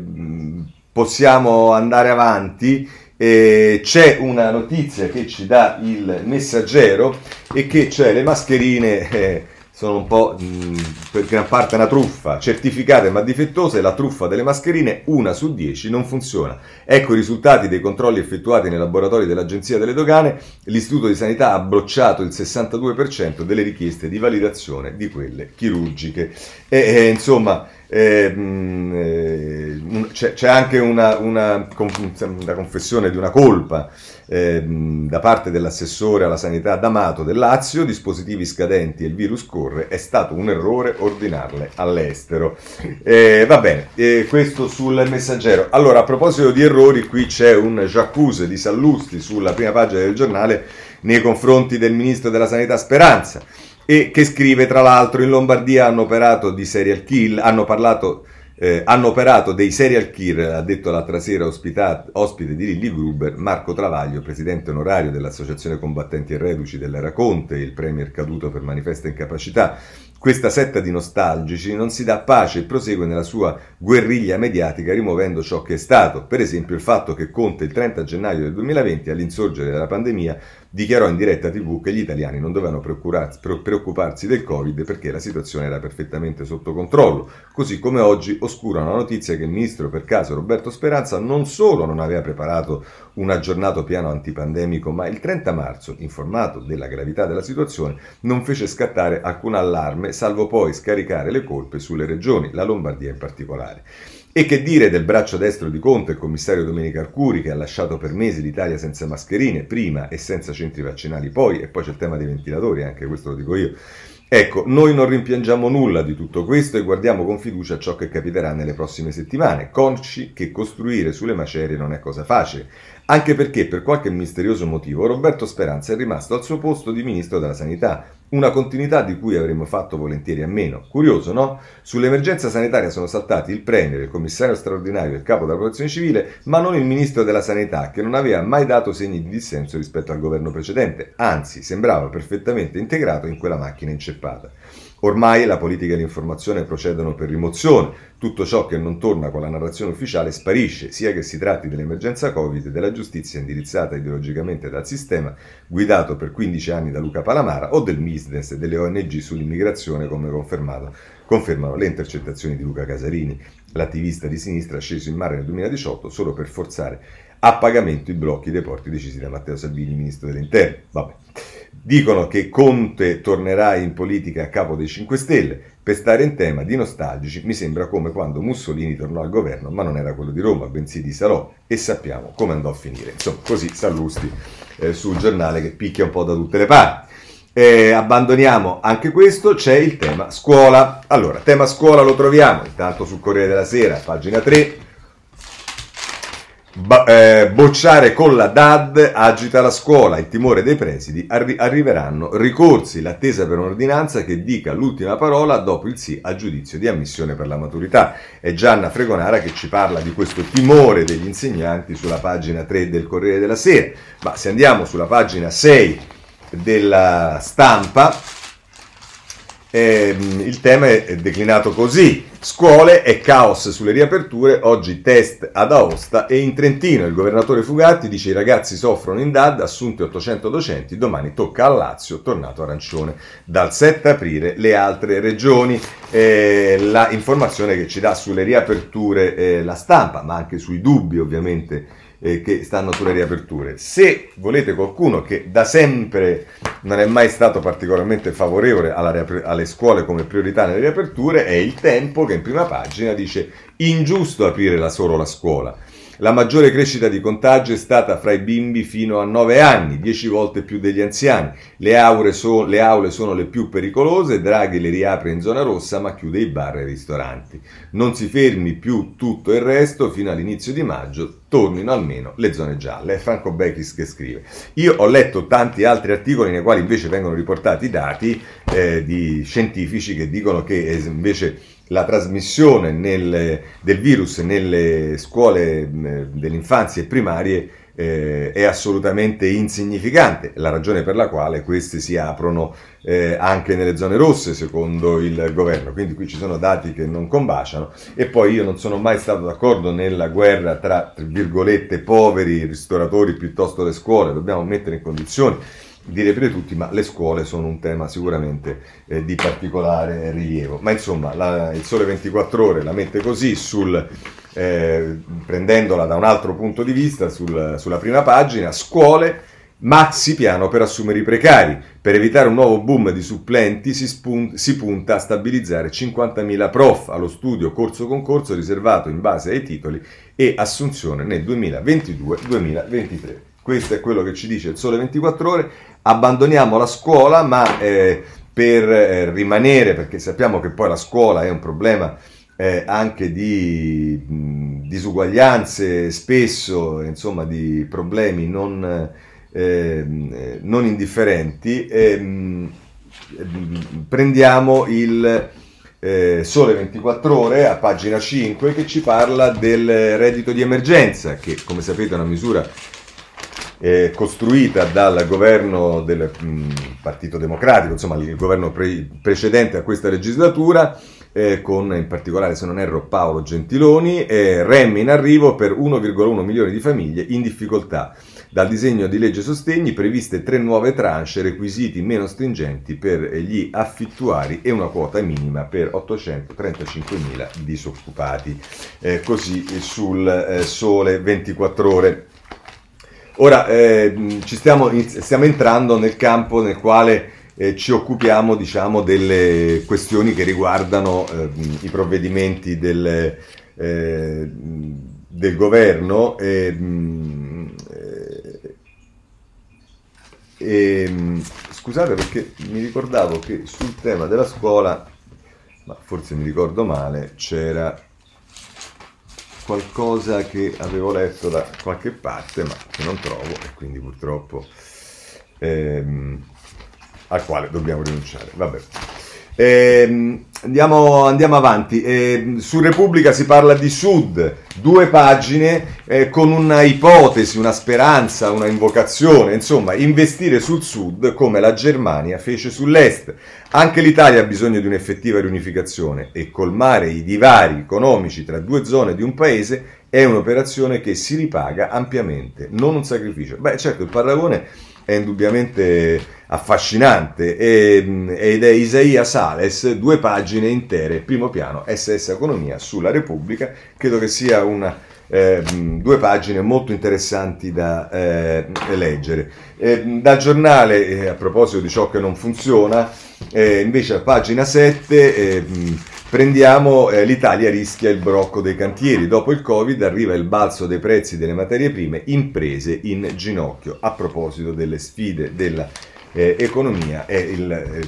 possiamo andare avanti Eh, c'è una notizia che ci dà il messaggero e che cioè le mascherine eh, sono un po' mh, per gran parte una truffa, certificate ma difettose, la truffa delle mascherine una su dieci non funziona. Ecco i risultati dei controlli effettuati nei laboratori dell'Agenzia delle Dogane, l'Istituto di Sanità ha blocciato il 62% delle richieste di validazione di quelle chirurgiche. E, e insomma eh, c'è, c'è, anche una, una, una, confessione di una colpa eh, da parte dell'assessore alla sanità D'Amato del Lazio, dispositivi scadenti e il virus corre, è stato un errore ordinarle all'estero. Eh, va bene, questo sul messaggero. Allora, a proposito di errori, qui c'è un j'accuse di Sallusti sulla prima pagina del giornale nei confronti del ministro della sanità Speranza e che scrive tra l'altro in Lombardia hanno operato di serial kill, hanno parlato eh, hanno operato dei serial killer, ha detto l'altra sera ospitato, ospite di Lilli Gruber, Marco Travaglio, presidente onorario dell'Associazione Combattenti e Reduci dell'Era Conte, il premier caduto per manifesta incapacità. Questa setta di nostalgici non si dà pace e prosegue nella sua guerriglia mediatica rimuovendo ciò che è stato. Per esempio il fatto che Conte il 30 gennaio del 2020, all'insorgere della pandemia, dichiarò in diretta tv che gli italiani non dovevano preoccuparsi del Covid perché la situazione era perfettamente sotto controllo, così come oggi oscura una notizia che il ministro per caso Roberto Speranza non solo non aveva preparato un aggiornato piano antipandemico, ma il 30 marzo, informato della gravità della situazione, non fece scattare alcun allarme, salvo poi scaricare le colpe sulle regioni, la Lombardia in particolare. E che dire del braccio destro di Conte, il commissario Domenico Arcuri, che ha lasciato per mesi l'Italia senza mascherine, prima, e senza centri vaccinali poi, e poi c'è il tema dei ventilatori, anche questo lo dico io. Ecco, noi non rimpiangiamo nulla di tutto questo e guardiamo con fiducia ciò che capiterà nelle prossime settimane, consci che costruire sulle macerie non è cosa facile, anche perché per qualche misterioso motivo Roberto Speranza è rimasto al suo posto di ministro della Sanità, una continuità di cui avremmo fatto volentieri a meno. Curioso, no? Sull'emergenza sanitaria sono saltati il Premier, il commissario straordinario e il capo della protezione civile, ma non il ministro della Sanità, che non aveva mai dato segni di dissenso rispetto al governo precedente, anzi sembrava perfettamente integrato in quella macchina inceppata. Ormai la politica e l'informazione procedono per rimozione, tutto ciò che non torna con la narrazione ufficiale sparisce, sia che si tratti dell'emergenza Covid, della giustizia indirizzata ideologicamente dal sistema, guidato per 15 anni da Luca Palamara, o del business e delle ONG sull'immigrazione, come confermano le intercettazioni di Luca Casarini, l'attivista di sinistra sceso in mare nel 2018 solo per forzare a pagamento i blocchi dei porti decisi da Matteo Salvini, ministro dell'Interno. Vabbè. Dicono che Conte tornerà in politica a capo dei 5 Stelle. Per stare in tema di nostalgici, mi sembra come quando Mussolini tornò al governo, ma non era quello di Roma, bensì di Salò, e sappiamo come andò a finire. Insomma, così Sallusti eh, sul giornale che picchia un po' da tutte le parti. Eh, abbandoniamo anche questo, c'è il tema scuola. Allora, tema scuola lo troviamo intanto sul Corriere della Sera, pagina 3 Ba- eh, bocciare con la DAD agita la scuola, il timore dei presidi, arri- arriveranno ricorsi, l'attesa per un'ordinanza che dica l'ultima parola dopo il sì al giudizio di ammissione per la maturità. È Gianna Fregonara che ci parla di questo timore degli insegnanti sulla pagina 3 del Corriere della Sera. Ma se andiamo sulla pagina 6 della stampa, eh, il tema è declinato così. Scuole e caos sulle riaperture, oggi test ad Aosta e in Trentino. Il governatore Fugatti dice i ragazzi soffrono in DAD, assunti 800 docenti, domani tocca al Lazio, tornato arancione. Dal 7 aprile le altre regioni. Eh, la informazione che ci dà sulle riaperture eh, la stampa, ma anche sui dubbi ovviamente eh, che stanno sulle riaperture. Se volete qualcuno che da sempre non è mai stato particolarmente favorevole riapri- alle scuole come priorità nelle riaperture, è il tempo che in prima pagina dice ingiusto aprire la solo la scuola. La maggiore crescita di contagio è stata fra i bimbi fino a 9 anni, 10 volte più degli anziani. Le, so, le, aule sono le più pericolose, Draghi le riapre in zona rossa ma chiude i bar e i ristoranti. Non si fermi più tutto il resto fino all'inizio di maggio, tornino almeno le zone gialle. È Franco Bechis che scrive. Io ho letto tanti altri articoli nei quali invece vengono riportati dati eh, di scientifici che dicono che eh, invece la trasmissione nel, del virus nelle scuole dell'infanzia e primarie eh, è assolutamente insignificante, la ragione per la quale questi si aprono eh, anche nelle zone rosse secondo il governo, quindi qui ci sono dati che non combaciano. E poi io non sono mai stato d'accordo nella guerra tra, tra virgolette, poveri, ristoratori piuttosto le scuole, dobbiamo mettere in condizioni di riaprire tutti, ma le scuole sono un tema sicuramente eh, di particolare rilievo. Ma insomma, la, il Sole 24 Ore la mette così, sul, eh, prendendola da un altro punto di vista, sul, sulla prima pagina, scuole, maxi piano per assumere i precari. Per evitare un nuovo boom di supplenti si, spun- si punta a stabilizzare 50.000 prof allo studio corso-concorso riservato in base ai titoli e assunzione nel 2022-2023. Questo è quello che ci dice il Sole 24 Ore. Abbandoniamo la scuola, ma eh, per eh, rimanere, perché sappiamo che poi la scuola è un problema eh, anche di mh, disuguaglianze, spesso, insomma, di problemi non, ehm, non indifferenti, ehm, prendiamo il eh, Sole 24 ore a pagina 5 che ci parla del reddito di emergenza, che come sapete è una misura eh, costruita dal governo del mh, mm, Partito Democratico, insomma il governo pre- precedente a questa legislatura, eh, con in particolare, se non erro, Paolo Gentiloni, eh, REM in arrivo per 1,1 milioni di famiglie in difficoltà. Dal disegno di legge sostegni previste tre nuove tranche, requisiti meno stringenti per gli affittuari e una quota minima per 835.000 disoccupati. Eh, così sul eh, sole 24 ore. Ora eh, stiamo, stiamo, entrando nel campo nel quale eh, ci occupiamo diciamo, delle questioni che riguardano eh, i provvedimenti del, eh, del governo. E, e, scusate perché mi ricordavo che sul tema della scuola, ma forse mi ricordo male, c'era qualcosa che avevo letto da qualche parte ma che non trovo e quindi purtroppo ehm, al quale dobbiamo rinunciare. Vabbè. Eh, andiamo, andiamo, avanti. Eh, su Repubblica si parla di Sud, due pagine eh, con una ipotesi, una speranza, una invocazione, insomma, investire sul Sud come la Germania fece sull'Est. Anche l'Italia ha bisogno di un'effettiva riunificazione e colmare i divari economici tra due zone di un paese è un'operazione che si ripaga ampiamente, non un sacrificio. Beh, certo, il paragone è indubbiamente affascinante ed è Isaia Sales, due pagine intere, primo piano, SS Economia sulla Repubblica, credo che sia una, eh, due pagine molto interessanti da eh, leggere. Eh, dal giornale, eh, a proposito di ciò che non funziona, eh, invece a pagina 7 Prendiamo eh, l'Italia rischia il brocco dei cantieri. Dopo il Covid arriva il balzo dei prezzi delle materie prime, imprese in ginocchio. A proposito delle sfide dell'economia, eh, eh,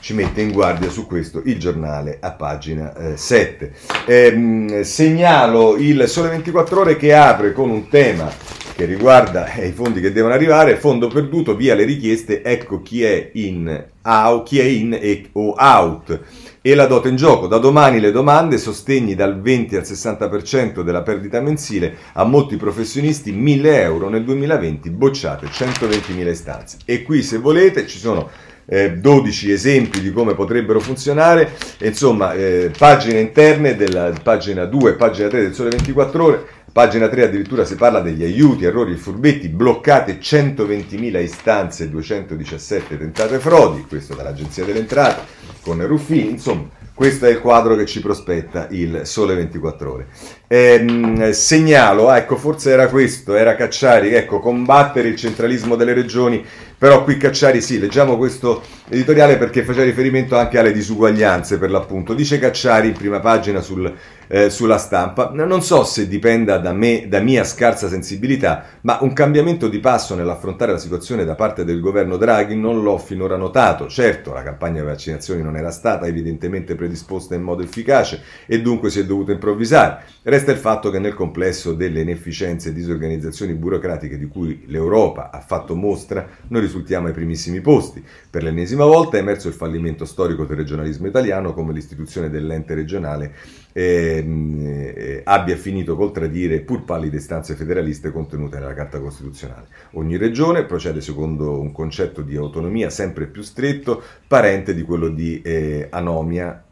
ci mette in guardia su questo il giornale a pagina eh, 7. Ehm, segnalo il Sole 24 Ore che apre con un tema che riguarda eh, i fondi che devono arrivare, fondo perduto, via le richieste, ecco chi è in, out, chi è in e, o out e la dote in gioco. Da domani le domande, sostegni dal 20 al 60% della perdita mensile a molti professionisti, 1000 euro nel 2020, bocciate 120.000 istanze. E qui se volete ci sono eh, 12 esempi di come potrebbero funzionare, insomma eh, pagine interne della pagina 2 pagina 3 del Sole 24 ore, Pagina 3 addirittura si parla degli aiuti, errori e furbetti, bloccate 120.000 istanze, 217 tentate frodi, questo dall'Agenzia delle Entrate, con Ruffini, insomma, questo è il quadro che ci prospetta il Sole 24 Ore. Ehm, segnalo, ecco, forse era questo, era Cacciari, ecco, combattere il centralismo delle regioni però qui Cacciari sì, leggiamo questo editoriale perché faceva riferimento anche alle disuguaglianze per l'appunto. Dice Cacciari in prima pagina sul, eh, sulla stampa, non so se dipenda da me, da mia scarsa sensibilità, ma un cambiamento di passo nell'affrontare la situazione da parte del governo Draghi non l'ho finora notato. Certo, la campagna di vaccinazioni non era stata evidentemente predisposta in modo efficace e dunque si è dovuto improvvisare. Resta il fatto che nel complesso delle inefficienze e disorganizzazioni burocratiche di cui l'Europa ha fatto mostra, noi risultiamo ai primissimi posti. Per l'ennesima volta è emerso il fallimento storico del regionalismo italiano come l'istituzione dell'ente regionale ehm, eh, abbia finito col tradire pur pallide istanze federaliste contenute nella Carta Costituzionale. Ogni regione procede secondo un concetto di autonomia sempre più stretto, parente di quello di eh, anomia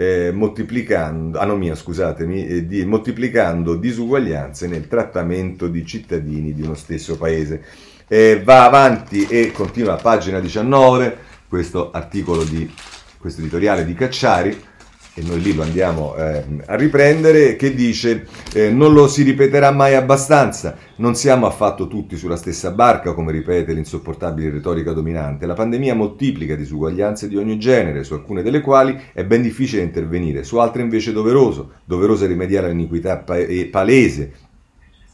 eh, moltiplicando, anomia, scusatemi, eh, di, moltiplicando disuguaglianze nel trattamento di cittadini di uno stesso paese. Eh, va avanti e continua a pagina 19 questo articolo di questo editoriale di Cacciari e noi lì lo andiamo eh, a riprendere, che dice eh, non lo si ripeterà mai abbastanza, non siamo affatto tutti sulla stessa barca, come ripete l'insopportabile retorica dominante, la pandemia moltiplica disuguaglianze di ogni genere, su alcune delle quali è ben difficile intervenire, su altre invece doveroso, doveroso rimediare all'iniquità pa- palese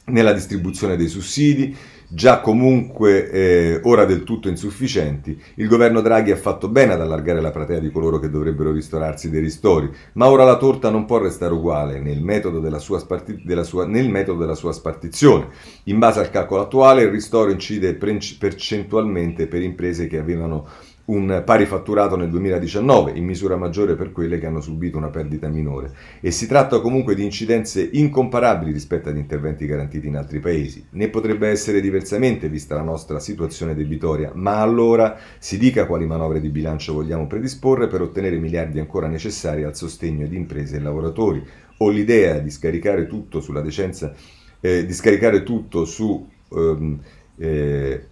nella distribuzione dei sussidi, già comunque eh, ora del tutto insufficienti, il governo Draghi ha fatto bene ad allargare la platea di coloro che dovrebbero ristorarsi dei ristori, ma ora la torta non può restare uguale nel metodo della sua, sparti- della sua, nel metodo della sua spartizione. In base al calcolo attuale il ristoro incide percentualmente per imprese che avevano un pari fatturato nel 2019, in misura maggiore per quelle che hanno subito una perdita minore. E si tratta comunque di incidenze incomparabili rispetto ad interventi garantiti in altri paesi. Ne potrebbe essere diversamente vista la nostra situazione debitoria, ma allora si dica quali manovre di bilancio vogliamo predisporre per ottenere i miliardi ancora necessari al sostegno di imprese e lavoratori, o l'idea di scaricare tutto sulla decenza, eh, di scaricare tutto su... Ehm, eh,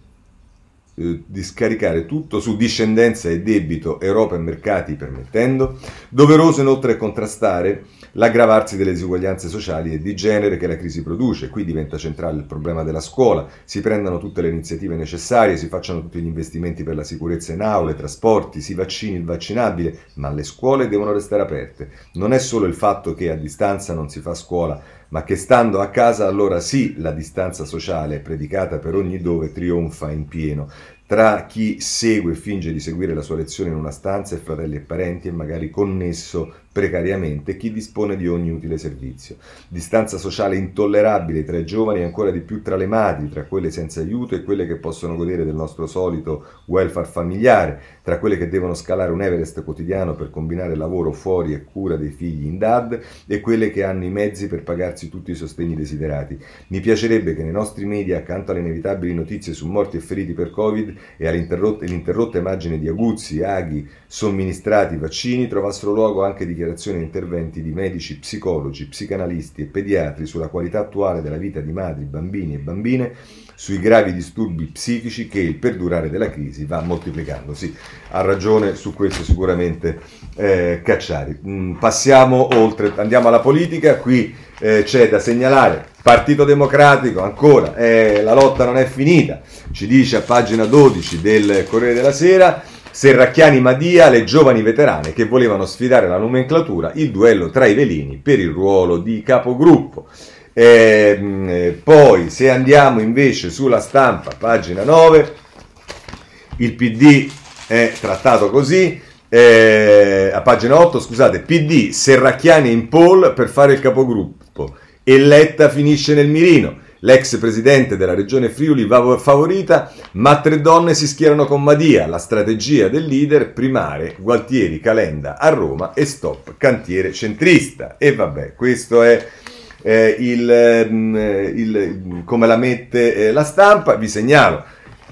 eh, di scaricare tutto su discendenza e debito, Europa e mercati permettendo, doveroso inoltre contrastare l'aggravarsi delle disuguaglianze sociali e di genere che la crisi produce. Qui diventa centrale il problema della scuola, si prendano tutte le iniziative necessarie, si facciano tutti gli investimenti per la sicurezza in aule, trasporti, si vaccini il vaccinabile, ma le scuole devono restare aperte. Non è solo il fatto che a distanza non si fa scuola, ma che stando a casa allora sì la distanza sociale predicata per ogni dove trionfa in pieno. Tra chi segue e finge di seguire la sua lezione in una stanza e fratelli e parenti e magari connesso precariamente chi dispone di ogni utile servizio. Distanza sociale intollerabile tra i giovani e ancora di più tra le madri, tra quelle senza aiuto e quelle che possono godere del nostro solito welfare familiare, tra quelle che devono scalare un Everest quotidiano per combinare lavoro fuori e cura dei figli in DAD e quelle che hanno i mezzi per pagarsi tutti i sostegni desiderati. Mi piacerebbe che nei nostri media, accanto alle inevitabili notizie su morti e feriti per Covid e all'interrotta immagine di aguzzi, aghi, somministrati, vaccini, trovassero luogo anche di dichiarazioni e interventi di medici, psicologi, psicanalisti e pediatri sulla qualità attuale della vita di madri, bambini e bambine, sui gravi disturbi psichici che il perdurare della crisi va moltiplicando. Sì, ha ragione su questo sicuramente eh, Cacciari. Mm, passiamo oltre, andiamo alla politica, qui eh, c'è da segnalare Partito Democratico, ancora, eh, la lotta non è finita, ci dice a pagina 12 del Corriere della Sera, Serracchiani Madia, le giovani veterane che volevano sfidare la nomenclatura, il duello tra i velini per il ruolo di capogruppo. Ehm, eh, poi se andiamo invece sulla stampa, pagina 9, il PD è trattato così, eh, a pagina 8, scusate, PD, Serracchiani in poll per fare il capogruppo e Letta finisce nel mirino. L'ex presidente della regione Friuli va favorita, ma tre donne si schierano con Madia. La strategia del leader primare Gualtieri Calenda a Roma e stop cantiere centrista. E vabbè, questo è eh, il, mm, il, come la mette eh, la stampa. Vi segnalo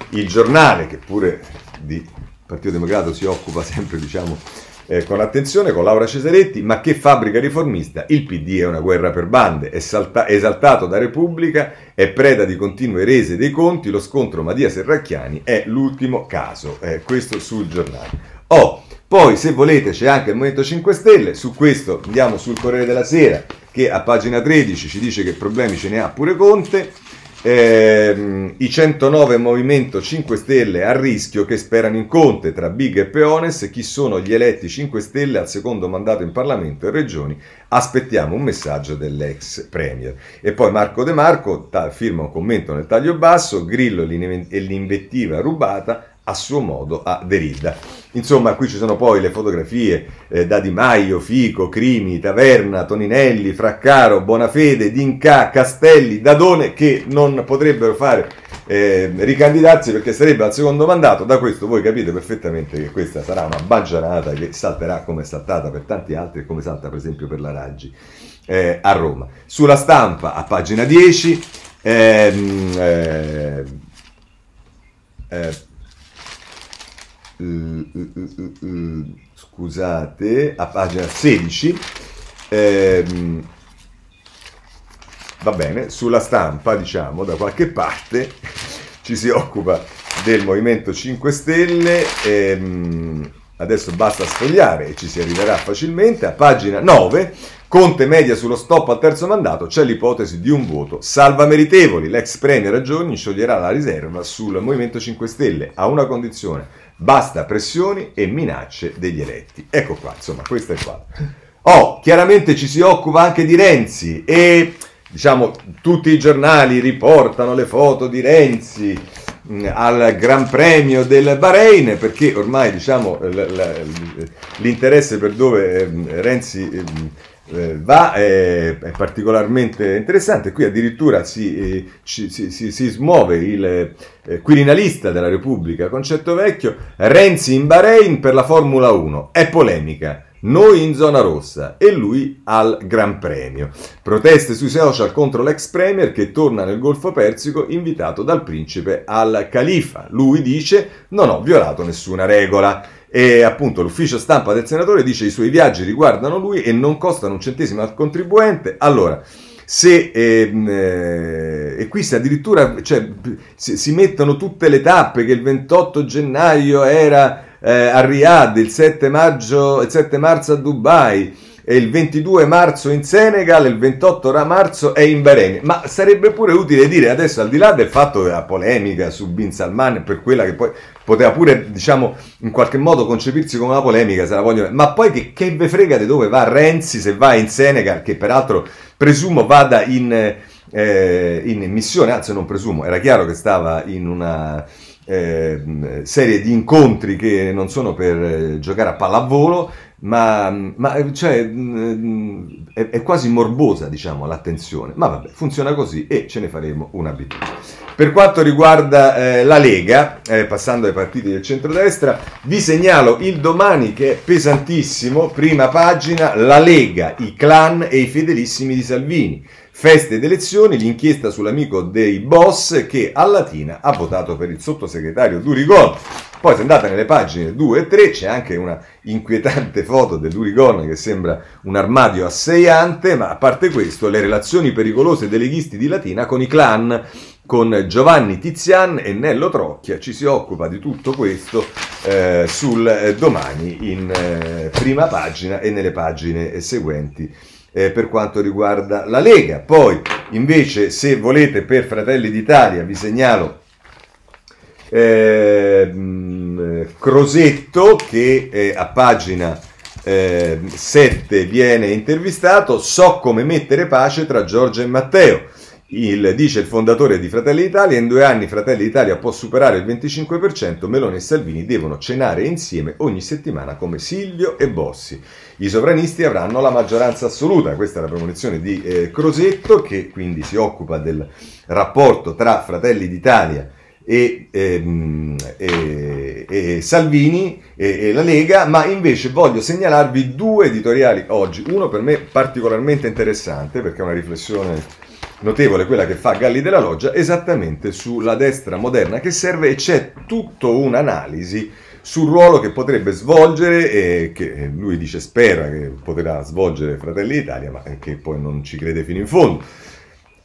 il giornale che pure di Partito Democratico si occupa sempre, diciamo, eh, con attenzione con Laura Cesaretti, ma che fabbrica riformista? Il PD è una guerra per bande, è salta- esaltato da Repubblica, è preda di continue rese dei conti, lo scontro Madia Serracchiani è l'ultimo caso, eh, questo sul giornale. Oh, poi se volete c'è anche il Movimento 5 Stelle, su questo andiamo sul Corriere della Sera che a pagina 13 ci dice che problemi ce ne ha pure Conte. Eh, I 109 Movimento 5 Stelle a rischio che sperano in Conte tra Big e Peones, chi sono gli eletti 5 Stelle al secondo mandato in Parlamento e Regioni, aspettiamo un messaggio dell'ex Premier. E poi Marco De Marco ta- firma un commento nel taglio basso, Grillo e l'invettiva rubata, a suo modo a Derrida. Insomma, qui ci sono poi le fotografie eh, da Di Maio, Fico, Crimi, Taverna, Toninelli, Fraccaro, Bonafede, D'Inca, Castelli, Dadone che non potrebbero fare eh, ricandidarsi perché sarebbe al secondo mandato. Da questo voi capite perfettamente che questa sarà una baggianata che salterà come è saltata per tanti altri e come salta per esempio per la Raggi eh, a Roma. Sulla stampa, a pagina 10, ehm, eh, scusate, a pagina 16, ehm, va bene, sulla stampa, diciamo, da qualche parte <laughs> ci si occupa del Movimento 5 Stelle. Ehm, adesso basta sfogliare e ci si arriverà facilmente. A pagina 9, Conte media sullo stop al terzo mandato, c'è l'ipotesi di un voto salva meritevoli. L'ex premier Giorni scioglierà la riserva sul Movimento 5 Stelle a una condizione, basta pressioni e minacce degli eletti. Ecco qua, insomma, questo è qua. Oh, chiaramente ci si occupa anche di Renzi e diciamo tutti i giornali riportano le foto di Renzi al Gran Premio del Bahrain perché ormai diciamo l'interesse per dove ehm, Renzi ehm, eh, va è, è, particolarmente interessante. Qui addirittura si, eh, si, si, si smuove il eh, quirinalista della Repubblica, Concetto Vecchio, Renzi in Bahrain per la Formula 1. È polemica. Noi in zona rossa e lui al Gran Premio. Proteste sui social contro l'ex premier che torna nel Golfo Persico invitato dal principe al califa. Lui dice non ho violato nessuna regola. E appunto l'ufficio stampa del senatore dice i suoi viaggi riguardano lui e non costano un centesimo al contribuente. Allora, se ehm, eh, e qui si addirittura cioè, si, si mettono tutte le tappe che il 28 gennaio era eh, a Riyadh, il 7, maggio, il 7 marzo a Dubai, e il 22 marzo in Senegal, il 28 marzo è in Bahrain. Ma sarebbe pure utile dire adesso, al di là del fatto della polemica su Bin Salman, per quella che poi poteva pure, diciamo, in qualche modo concepirsi come una polemica, se la vogliono, ma poi che, che ve frega di dove va Renzi se va in Senegal, che peraltro presumo vada in, eh, in missione, anzi non presumo, era chiaro che stava in una eh, serie di incontri che non sono per eh, giocare a pallavolo, ma, ma cioè, mm, è, è, quasi morbosa diciamo, l'attenzione. Ma vabbè, funziona così e ce ne faremo un'abitudine. Per quanto riguarda eh, la Lega, eh, passando ai partiti del centrodestra, vi segnalo il domani che è pesantissimo, prima pagina, la Lega, i clan e i fedelissimi di Salvini. Feste ed elezioni, l'inchiesta sull'amico dei boss che a Latina ha votato per il sottosegretario Durigon. Poi se andate nelle pagine 2 e 3 c'è anche una inquietante foto del Durigon che sembra un armadio asseiante, ma a parte questo le relazioni pericolose dei leghisti di Latina con i clan con Giovanni Tizian e Nello Trocchia ci si occupa di tutto questo eh, sul eh, domani in eh, prima pagina e nelle pagine seguenti eh, per quanto riguarda la Lega. Poi invece se volete per Fratelli d'Italia vi segnalo eh, Crosetto che eh, a pagina eh, 7 viene intervistato, so come mettere pace tra Giorgia e Matteo. Il, dice il fondatore di Fratelli d'Italia, in due anni Fratelli d'Italia può superare il 25%, Meloni e Salvini devono cenare insieme ogni settimana come Silvio e Bossi. I sovranisti avranno la maggioranza assoluta, questa è la premonizione di eh, Crosetto che quindi si occupa del rapporto tra Fratelli d'Italia e, ehm, e, e Salvini e, e, la Lega, ma invece voglio segnalarvi due editoriali oggi, uno per me particolarmente interessante perché è una riflessione notevole quella che fa Galli della Loggia esattamente sulla destra moderna che serve e c'è tutta un'analisi sul ruolo che potrebbe svolgere e che lui dice spera che potrà svolgere Fratelli d'Italia ma che poi non ci crede fino in fondo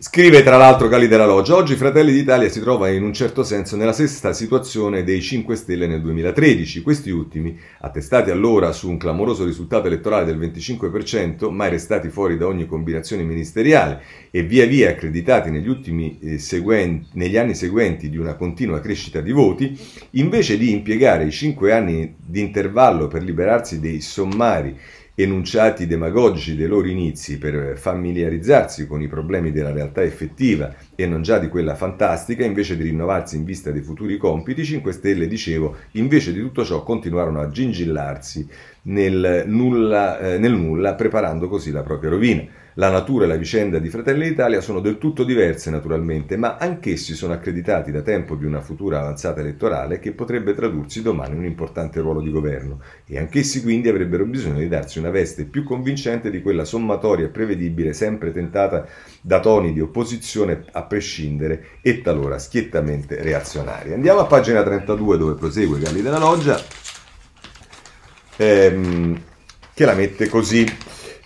Scrive tra l'altro Gali della Loggia, oggi Fratelli d'Italia si trova in un certo senso nella stessa situazione dei 5 Stelle nel 2013. Questi ultimi, attestati allora su un clamoroso risultato elettorale del 25%, mai restati fuori da ogni combinazione ministeriale e via via accreditati negli, ultimi, eh, seguen- negli anni seguenti di una continua crescita di voti, invece di impiegare i 5 anni di intervallo per liberarsi dei sommari enunciati demagogici dei loro inizi per familiarizzarsi con i problemi della realtà effettiva e non già di quella fantastica, invece di rinnovarsi in vista dei futuri compiti, 5 Stelle, dicevo, invece di tutto ciò continuarono a gingillarsi nel nulla, eh, nel nulla preparando così la propria rovina. La natura e la vicenda di Fratelli d'Italia sono del tutto diverse naturalmente, ma anch'essi sono accreditati da tempo di una futura avanzata elettorale che potrebbe tradursi domani in un importante ruolo di governo e anch'essi quindi avrebbero bisogno di darsi una veste più convincente di quella sommatoria e prevedibile sempre tentata da toni di opposizione a prescindere e talora schiettamente reazionaria. Andiamo a pagina 32 dove prosegue Galli della Loggia ehm, che la mette così.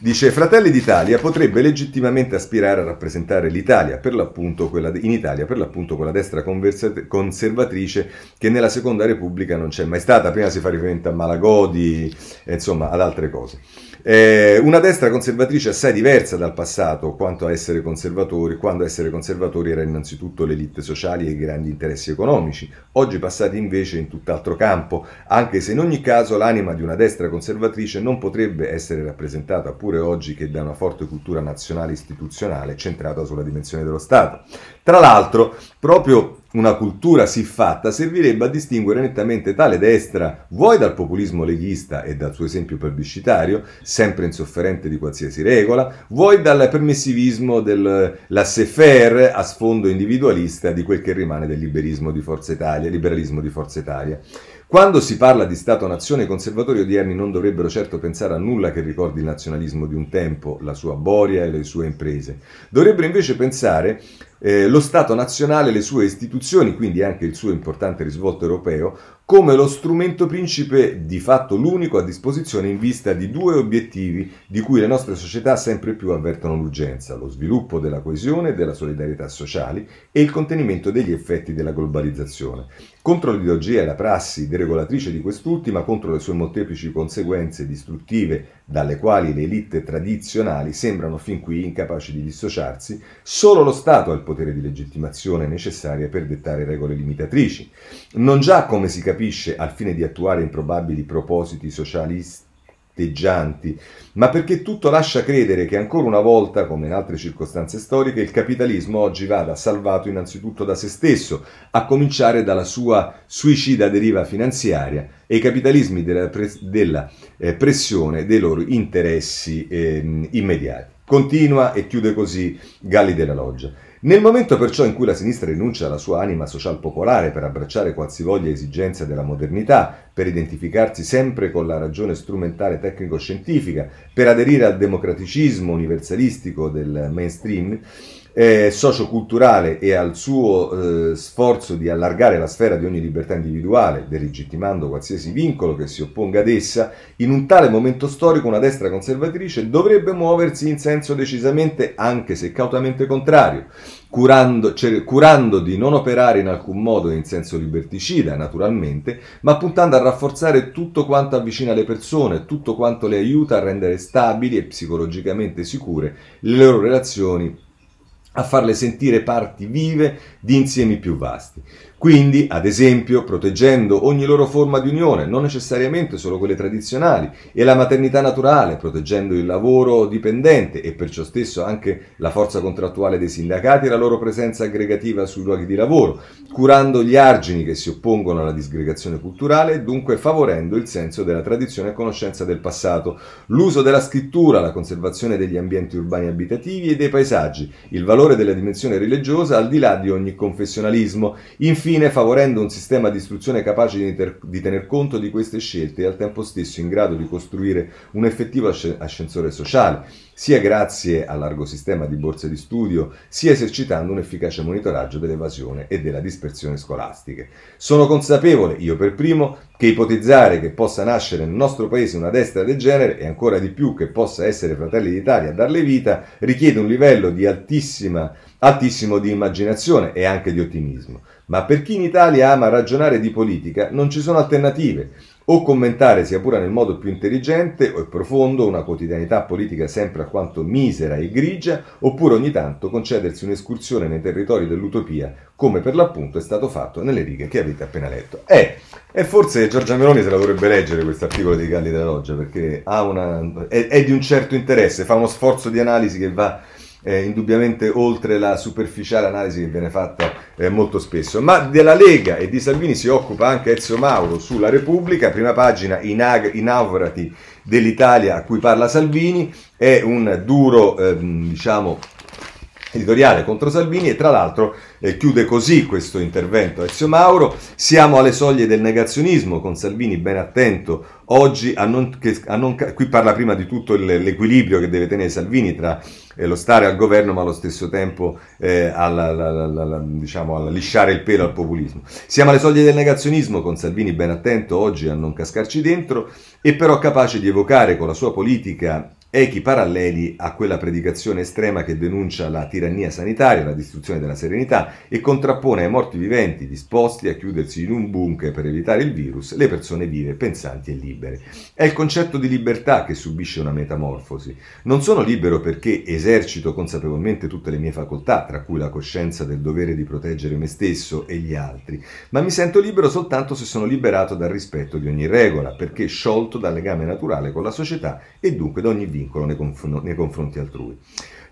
Dice Fratelli d'Italia potrebbe legittimamente aspirare a rappresentare l'Italia, per l'appunto quella in Italia, per l'appunto quella destra conservatrice che nella Seconda Repubblica non c'è mai stata. Prima si fa riferimento a Malagodi, insomma ad altre cose. Eh, una destra conservatrice assai diversa dal passato quanto a essere conservatori, quando essere conservatori era innanzitutto le elite sociali e i grandi interessi economici, oggi passati invece in tutt'altro campo, anche se in ogni caso l'anima di una destra conservatrice non potrebbe essere rappresentata pure oggi che da una forte cultura nazionale istituzionale centrata sulla dimensione dello Stato. Tra l'altro, proprio una cultura siffatta servirebbe a distinguere nettamente tale destra, vuoi dal populismo leghista e dal suo esempio plebiscitario, sempre insofferente di qualsiasi regola, vuoi dal permissivismo del laissez-faire a sfondo individualista di quel che rimane del liberismo di Forza Italia, liberalismo di Forza Italia. Quando si parla di Stato-nazione, i conservatori odierni non dovrebbero certo pensare a nulla che ricordi il nazionalismo di un tempo, la sua boria e le sue imprese. Dovrebbero invece pensare eh, lo Stato nazionale le sue istituzioni, quindi anche il suo importante risvolto europeo, come lo strumento principe, di fatto l'unico a disposizione in vista di due obiettivi di cui le nostre società sempre più avvertono l'urgenza, lo sviluppo della coesione e della solidarietà sociali e il contenimento degli effetti della globalizzazione. Contro l'ideologia e la prassi deregolatrice di quest'ultima, contro le sue molteplici conseguenze distruttive dalle quali le elite tradizionali sembrano fin qui incapaci di dissociarsi, solo lo Stato ha il potere di legittimazione necessaria per dettare regole limitatrici. Non già, come si capisce, al fine di attuare improbabili propositi socialisti teggianti, ma perché tutto lascia credere che ancora una volta, come in altre circostanze storiche, il capitalismo oggi vada salvato innanzitutto da se stesso, a cominciare dalla sua suicida deriva finanziaria e i capitalismi della, pre- della eh, pressione dei loro interessi eh, immediati. Continua e chiude così Galli della Loggia. Nel momento perciò in cui la sinistra rinuncia alla sua anima social popolare per abbracciare qualsivoglia esigenza della modernità, per identificarsi sempre con la ragione strumentale tecnico-scientifica, per aderire al democraticismo universalistico del mainstream, eh, socioculturale e al suo eh, sforzo di allargare la sfera di ogni libertà individuale, delegittimando qualsiasi vincolo che si opponga ad essa, in un tale momento storico una destra conservatrice dovrebbe muoversi in senso decisamente, anche se cautamente contrario, curando, cioè, curando di non operare in alcun modo in senso liberticida, naturalmente, ma puntando a rafforzare tutto quanto avvicina le persone, tutto quanto le aiuta a rendere stabili e psicologicamente sicure le loro relazioni a farle sentire parti vive di insiemi più vasti. Quindi, ad esempio, proteggendo ogni loro forma di unione, non necessariamente solo quelle tradizionali, e la maternità naturale, proteggendo il lavoro dipendente e perciò stesso anche la forza contrattuale dei sindacati e la loro presenza aggregativa sui luoghi di lavoro, curando gli argini che si oppongono alla disgregazione culturale e dunque favorendo il senso della tradizione e conoscenza del passato, l'uso della scrittura, la conservazione degli ambienti urbani abitativi e dei paesaggi, il valore della dimensione religiosa al di là di ogni confessionalismo, infine favorendo un sistema di istruzione capace di, ter- di, tener conto di queste scelte e al tempo stesso in grado di costruire un effettivo asc- ascensore sociale, sia grazie al largo sistema di borse di studio, sia esercitando un efficace monitoraggio dell'evasione e della dispersione scolastiche. Sono consapevole, io per primo, che ipotizzare che possa nascere nel nostro paese una destra del genere e ancora di più che possa essere Fratelli d'Italia a darle vita richiede un livello di altissimo di immaginazione e anche di ottimismo. Ma per chi in Italia ama ragionare di politica non ci sono alternative. O commentare, sia pure nel modo più intelligente o profondo, una quotidianità politica sempre alquanto misera e grigia, oppure ogni tanto concedersi un'escursione nei territori dell'utopia, come per l'appunto è stato fatto nelle righe che avete appena letto. Eh, e forse Giorgia Meloni se la dovrebbe leggere questo articolo di Galli della Loggia, perché una, è, è di un certo interesse, fa uno sforzo di analisi che va eh, indubbiamente oltre la superficiale analisi che viene fatta eh, molto spesso. Ma della Lega e di Salvini si occupa anche Ezio Mauro sulla Repubblica, prima pagina inag- inaugurati dell'Italia a cui parla Salvini, è un duro, ehm, diciamo, editoriale contro Salvini e tra l'altro eh, chiude così questo intervento Ezio Mauro, siamo alle soglie del negazionismo con Salvini ben attento oggi a non, che, a non, qui parla prima di tutto il, l'equilibrio che deve tenere Salvini tra eh, lo stare al governo ma allo stesso tempo eh, alla, alla, alla, diciamo, a lisciare il pelo al populismo. Siamo alle soglie del negazionismo con Salvini ben attento oggi a non cascarci dentro e però capace di evocare con la sua politica echi paralleli a quella predicazione estrema che denuncia la tirannia sanitaria, la distruzione della serenità e contrappone ai morti viventi disposti a chiudersi in un bunker per evitare il virus le persone vive, pensanti e libere. È il concetto di libertà che subisce una metamorfosi. Non sono libero perché esercito consapevolmente tutte le mie facoltà, tra cui la coscienza del dovere di proteggere me stesso e gli altri, ma mi sento libero soltanto se sono liberato dal rispetto di ogni regola, perché sciolto dal legame naturale con la società e dunque da ogni vincolo vincolo nei, nei confronti altrui.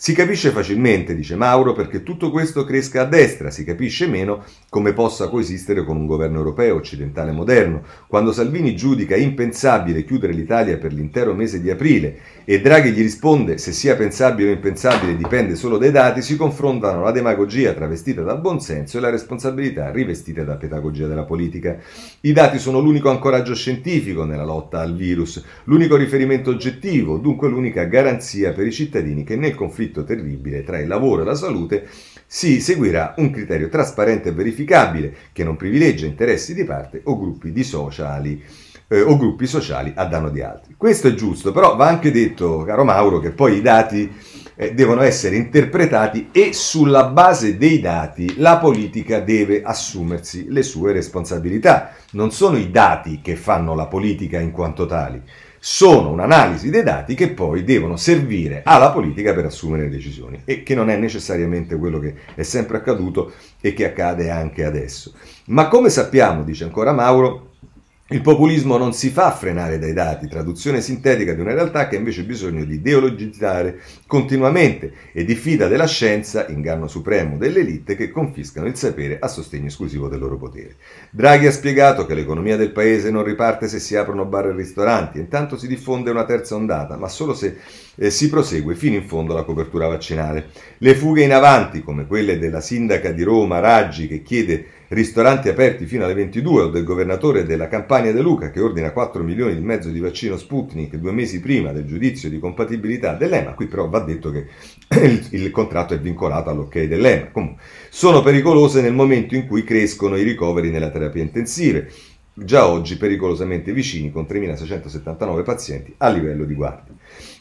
Si capisce facilmente, dice Mauro, perché tutto questo cresca a destra, si capisce meno come possa coesistere con un governo europeo occidentale moderno. Quando Salvini giudica impensabile chiudere l'Italia per l'intero mese di aprile e Draghi gli risponde se sia pensabile o impensabile dipende solo dai dati, si confrontano la demagogia travestita dal buonsenso e la responsabilità rivestita da pedagogia della politica. I dati sono l'unico ancoraggio scientifico nella lotta al virus, l'unico riferimento oggettivo, dunque l'unica garanzia per i cittadini che nel conflitto conflitto terribile tra il lavoro e la salute, si seguirà un criterio trasparente e verificabile che non privilegia interessi di parte o gruppi, di sociali, eh, o gruppi sociali a danno di altri. Questo è giusto, però va anche detto, caro Mauro, che poi i dati eh, devono essere interpretati e sulla base dei dati la politica deve assumersi le sue responsabilità. Non sono i dati che fanno la politica in quanto tali sono un'analisi dei dati che poi devono servire alla politica per assumere decisioni e che non è necessariamente quello che è sempre accaduto e che accade anche adesso. Ma come sappiamo, dice ancora Mauro, il populismo non si fa frenare dai dati, traduzione sintetica di una realtà che ha invece bisogno di ideologizzare continuamente e diffida della scienza, inganno supremo delle elite che confiscano il sapere a sostegno esclusivo del loro potere. Draghi ha spiegato che l'economia del paese non riparte se si aprono bar e ristoranti, intanto si diffonde una terza ondata, ma solo se eh, si prosegue fino in fondo la copertura vaccinale. Le fughe in avanti, come quelle della sindaca di Roma Raggi che chiede ristoranti aperti fino alle 22 o del governatore della Campania De Luca che ordina 4 milioni di mezzo di vaccino Sputnik due mesi prima del giudizio di compatibilità dell'EMA, qui però va detto che <clears throat> il, il contratto è vincolato all'ok dell'EMA. Comunque, sono pericolose nel momento in cui crescono i ricoveri nella terapia intensive, già oggi pericolosamente vicini con 3.679 pazienti a livello di guardia.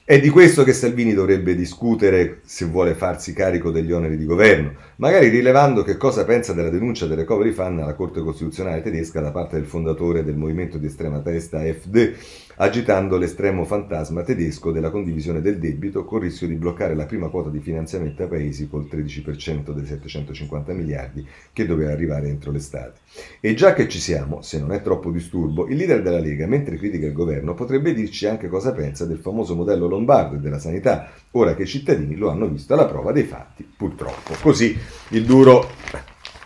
È di questo che Salvini dovrebbe discutere se vuole farsi carico degli oneri di governo, magari rilevando che cosa pensa della denuncia del recovery fund alla Corte Costituzionale tedesca da parte del fondatore del movimento di estrema testa AfD, agitando l'estremo fantasma tedesco della condivisione del debito con rischio di bloccare la prima quota di finanziamento ai paesi col 13% dei 750 miliardi che doveva arrivare entro l'estate. E già che ci siamo, se non è troppo disturbo, il leader della Lega, mentre critica il governo, potrebbe dirci anche cosa pensa del famoso modello lombardo e della sanità, ora che i cittadini lo hanno visto alla prova dei fatti, purtroppo. Così il duro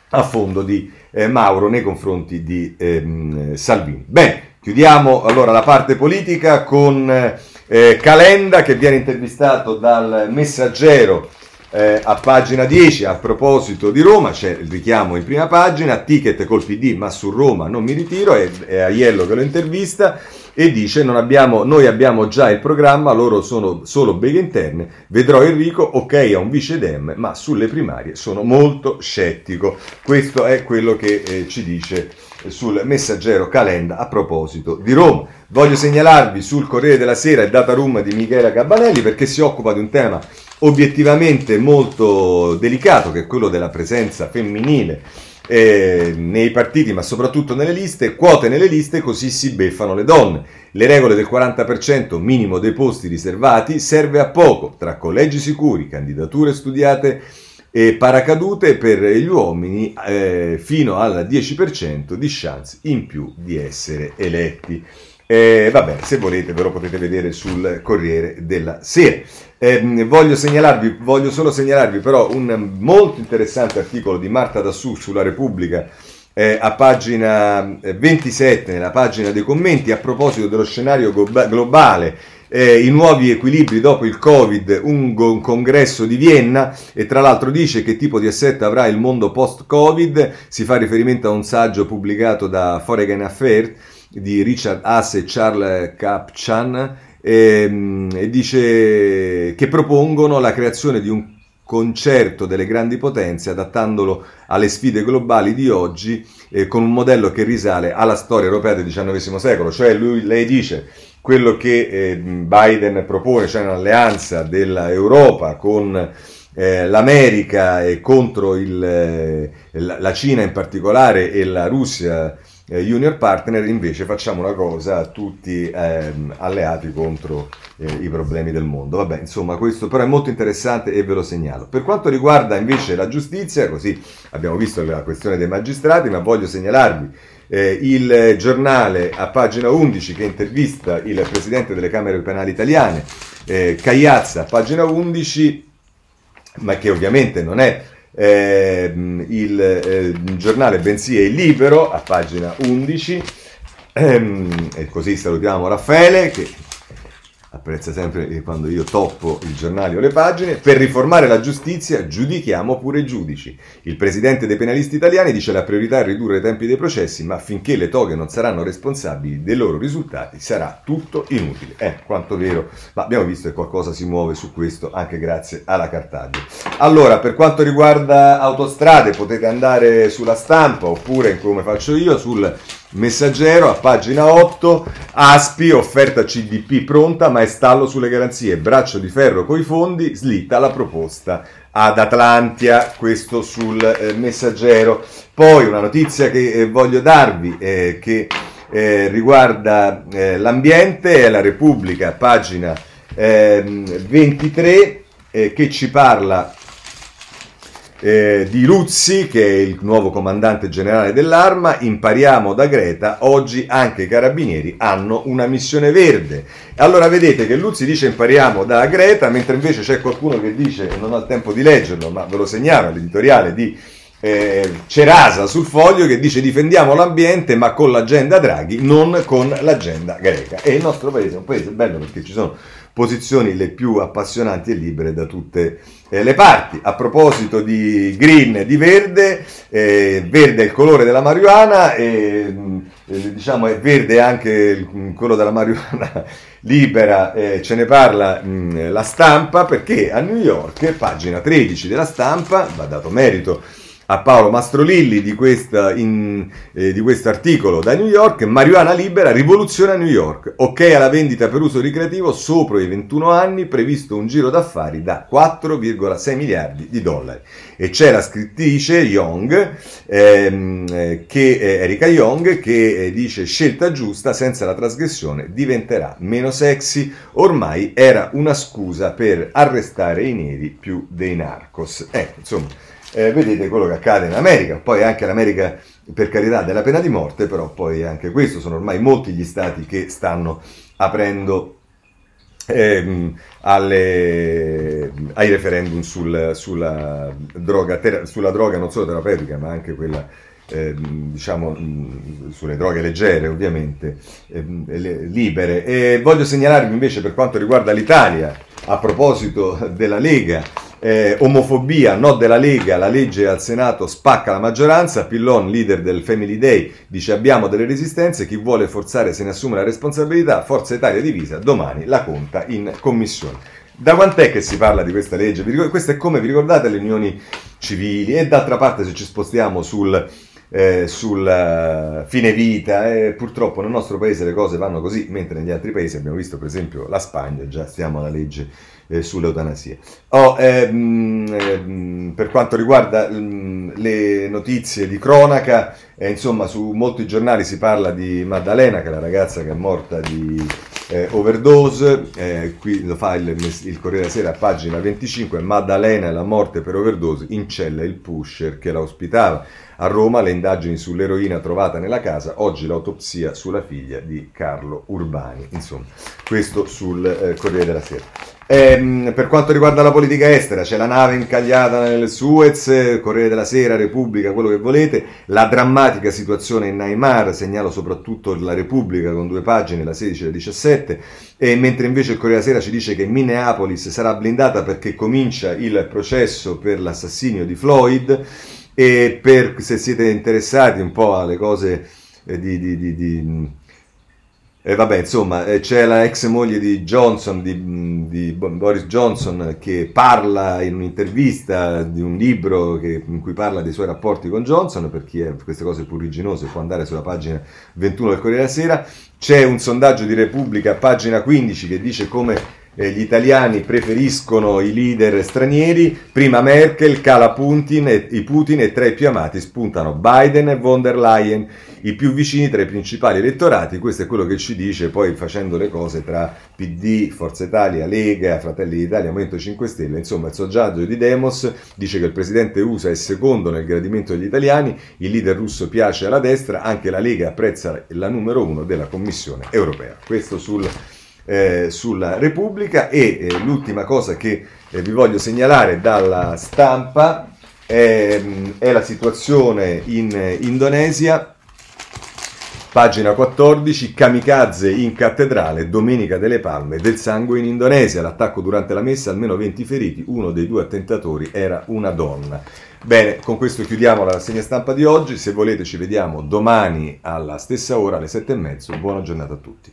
affondo di eh, Mauro nei confronti di ehm, Salvini. Bene, Chiudiamo allora la parte politica con eh, Calenda che viene intervistato dal messaggero eh, a pagina 10 a proposito di Roma, c'è il richiamo in prima pagina, ticket col PD ma su Roma non mi ritiro, è, è Aiello che lo intervista e dice abbiamo, noi abbiamo già il programma, loro sono solo beghe interne, vedrò Enrico, ok a un vice dem, ma sulle primarie sono molto scettico. Questo è quello che eh, ci dice sul messaggero Calenda a proposito di Roma. Voglio segnalarvi sul Corriere della Sera il data room di Michela Gabbanelli perché si occupa di un tema obiettivamente molto delicato che è quello della presenza femminile eh, nei partiti ma soprattutto nelle liste, quote nelle liste così si beffano le donne. Le regole del 40% minimo dei posti riservati serve a poco, tra collegi sicuri, candidature studiate e paracadute per gli uomini eh, fino al 10% di chance in più di essere eletti. Eh, vabbè, se volete ve lo potete vedere sul Corriere della Sera. Eh, voglio, segnalarvi, voglio solo segnalarvi però un molto interessante articolo di Marta Dassù sulla Repubblica eh, a pagina 27, eh, nella pagina dei commenti, a proposito dello scenario globale eh, i nuovi equilibri dopo il Covid, un, un, congresso di Vienna e tra l'altro dice che tipo di assetto avrà il mondo post-Covid, si fa riferimento a un saggio pubblicato da Foreign Affairs di Richard Haas e Charles Kapchan e, ehm, e dice che propongono la creazione di un concerto delle grandi potenze adattandolo alle sfide globali di oggi eh, con un modello che risale alla storia europea del XIX secolo, cioè lui, lei dice quello che eh, Biden propone, cioè un'alleanza dell'Europa con eh, l'America e contro il, eh, la Cina in particolare e la Russia eh, junior partner, invece facciamo una cosa tutti ehm, alleati contro eh, i problemi del mondo. Vabbè, insomma, questo però è molto interessante e ve lo segnalo. Per quanto riguarda invece la giustizia, così abbiamo visto la questione dei magistrati, ma voglio segnalarvi eh, il giornale a pagina 11 che intervista il presidente delle Camere Penali Italiane, eh, Cagliazza, pagina 11, ma che ovviamente non è eh, il eh, giornale bensì è libero, a pagina 11, ehm, e così salutiamo Raffaele che apprezza sempre quando io toppo il giornale o le pagine, per riformare la giustizia giudichiamo pure i giudici. Il presidente dei penalisti italiani dice la priorità è ridurre i tempi dei processi, ma finché le toghe non saranno responsabili dei loro risultati sarà tutto inutile. Eh, quanto vero, ma abbiamo visto che qualcosa si muove su questo anche grazie alla Cartaggio. Allora, per quanto riguarda autostrade potete andare sulla stampa oppure, come faccio io, sul Messaggero a pagina 8, Aspi, offerta CDP pronta, ma è stallo sulle garanzie, braccio di ferro coi fondi, slitta la proposta ad Atlantia, questo sul eh, Messaggero. Poi una notizia che eh, voglio darvi eh, che eh, riguarda eh, l'ambiente, è la Repubblica, pagina 23, ehm, eh, che ci parla eh, di Luzzi, che è il nuovo comandante generale dell'arma, impariamo da Greta, oggi anche i carabinieri hanno una missione verde. Allora vedete che Luzzi dice impariamo da Greta, mentre invece c'è qualcuno che dice, non ho il tempo di leggerlo, ma ve lo segnalo, l'editoriale di eh, Cerasa sul foglio che dice difendiamo l'ambiente ma con l'agenda Draghi, non con l'agenda greca. E il nostro paese è un paese bello perché ci sono posizioni le più appassionanti e libere da tutte eh, le parti. A proposito di green di verde, eh, verde è il colore della marijuana e eh, diciamo è verde anche il, quello della marijuana <laughs> libera, eh, ce ne parla mh, la stampa perché a New York, pagina 13 della stampa, va dato merito a Paolo Mastrolilli eh, di questo articolo da New York, marijuana libera, rivoluzione a New York, ok alla vendita per uso ricreativo sopra i 21 anni, previsto un giro d'affari da 4,6 miliardi di dollari. E c'è la scrittrice Young, ehm, eh, che, eh, Erika Young, che eh, dice scelta giusta, senza la trasgressione diventerà meno sexy, ormai era una scusa per arrestare i neri più dei narcos. Ecco, insomma eh, vedete quello che accade in America, poi anche l'America per carità della pena di morte, però poi anche questo sono ormai molti gli stati che stanno aprendo ehm, alle, ai referendum sul, sulla, droga, ter, sulla droga non solo terapeutica ma anche quella eh, diciamo sulle droghe leggere ovviamente eh, libere. E voglio segnalarvi invece per quanto riguarda l'Italia a proposito della Lega eh, omofobia, no della Lega, la legge al Senato spacca la maggioranza, Pillon, leader del Family Day, dice abbiamo delle resistenze, chi vuole forzare se ne assume la responsabilità, Forza Italia divisa, domani la conta in commissione. Da quant'è che si parla di questa legge? Questo è come, vi ricordate, le unioni civili e d'altra parte se ci spostiamo sul, eh, sul uh, fine vita. Eh, purtroppo nel nostro paese le cose vanno così, mentre negli altri paesi abbiamo visto per esempio la Spagna, già stiamo alla legge eh, sull'eutanasia. Oh, ehm, ehm, per quanto riguarda ehm, le notizie di cronaca, eh, insomma su molti giornali si parla di Maddalena, che è la ragazza che è morta di eh, overdose, eh, qui lo fa il, il Corriere della Sera a pagina 25, Maddalena e la morte per overdose, in cella il pusher che la ospitava. A Roma le indagini sull'eroina trovata nella casa, oggi l'autopsia sulla figlia di Carlo Urbani. Insomma, questo sul eh, Corriere della Sera. Ehm, per quanto riguarda la politica estera, c'è la nave incagliata nel Suez, Corriere della Sera, Repubblica, quello che volete, la drammatica situazione in Neymar, segnalo soprattutto la Repubblica con due pagine, la 16 e la 17, e mentre invece il Corriere della Sera ci dice che Minneapolis sarà blindata perché comincia il processo per l'assassinio di Floyd, e per, se siete interessati un po' alle cose eh, di, di, di, di eh, vabbè, insomma, eh, c'è la ex moglie di Johnson, di, di, Boris Johnson, che parla in un'intervista di un libro che, in cui parla dei suoi rapporti con Johnson, per chi è queste cose puriginose può andare sulla pagina 21 del Corriere della Sera. C'è un sondaggio di Repubblica, pagina 15, che dice come eh, gli italiani preferiscono i leader stranieri, prima Merkel, cala Putin e, i Putin e tra i più amati spuntano Biden e von der Leyen, i più vicini tra i principali elettorati, questo è quello che ci dice poi facendo le cose tra PD, Forza Italia, Lega, Fratelli d'Italia, Movimento 5 Stelle, insomma il sondaggio di Demos dice che il presidente USA è secondo nel gradimento degli italiani, il leader russo piace alla destra, anche la Lega apprezza la numero uno della Commissione europea. Questo sul eh, sulla Repubblica e eh, l'ultima cosa che eh, vi voglio segnalare dalla stampa è, è la situazione in eh, Indonesia. Pagina 14, kamikaze in cattedrale, Domenica delle Palme, del sangue in Indonesia, l'attacco durante la messa, almeno 20 feriti, uno dei due attentatori era una donna. Bene, con questo chiudiamo la rassegna stampa di oggi, se volete ci vediamo domani alla stessa ora, alle sette e mezzo, buona giornata a tutti.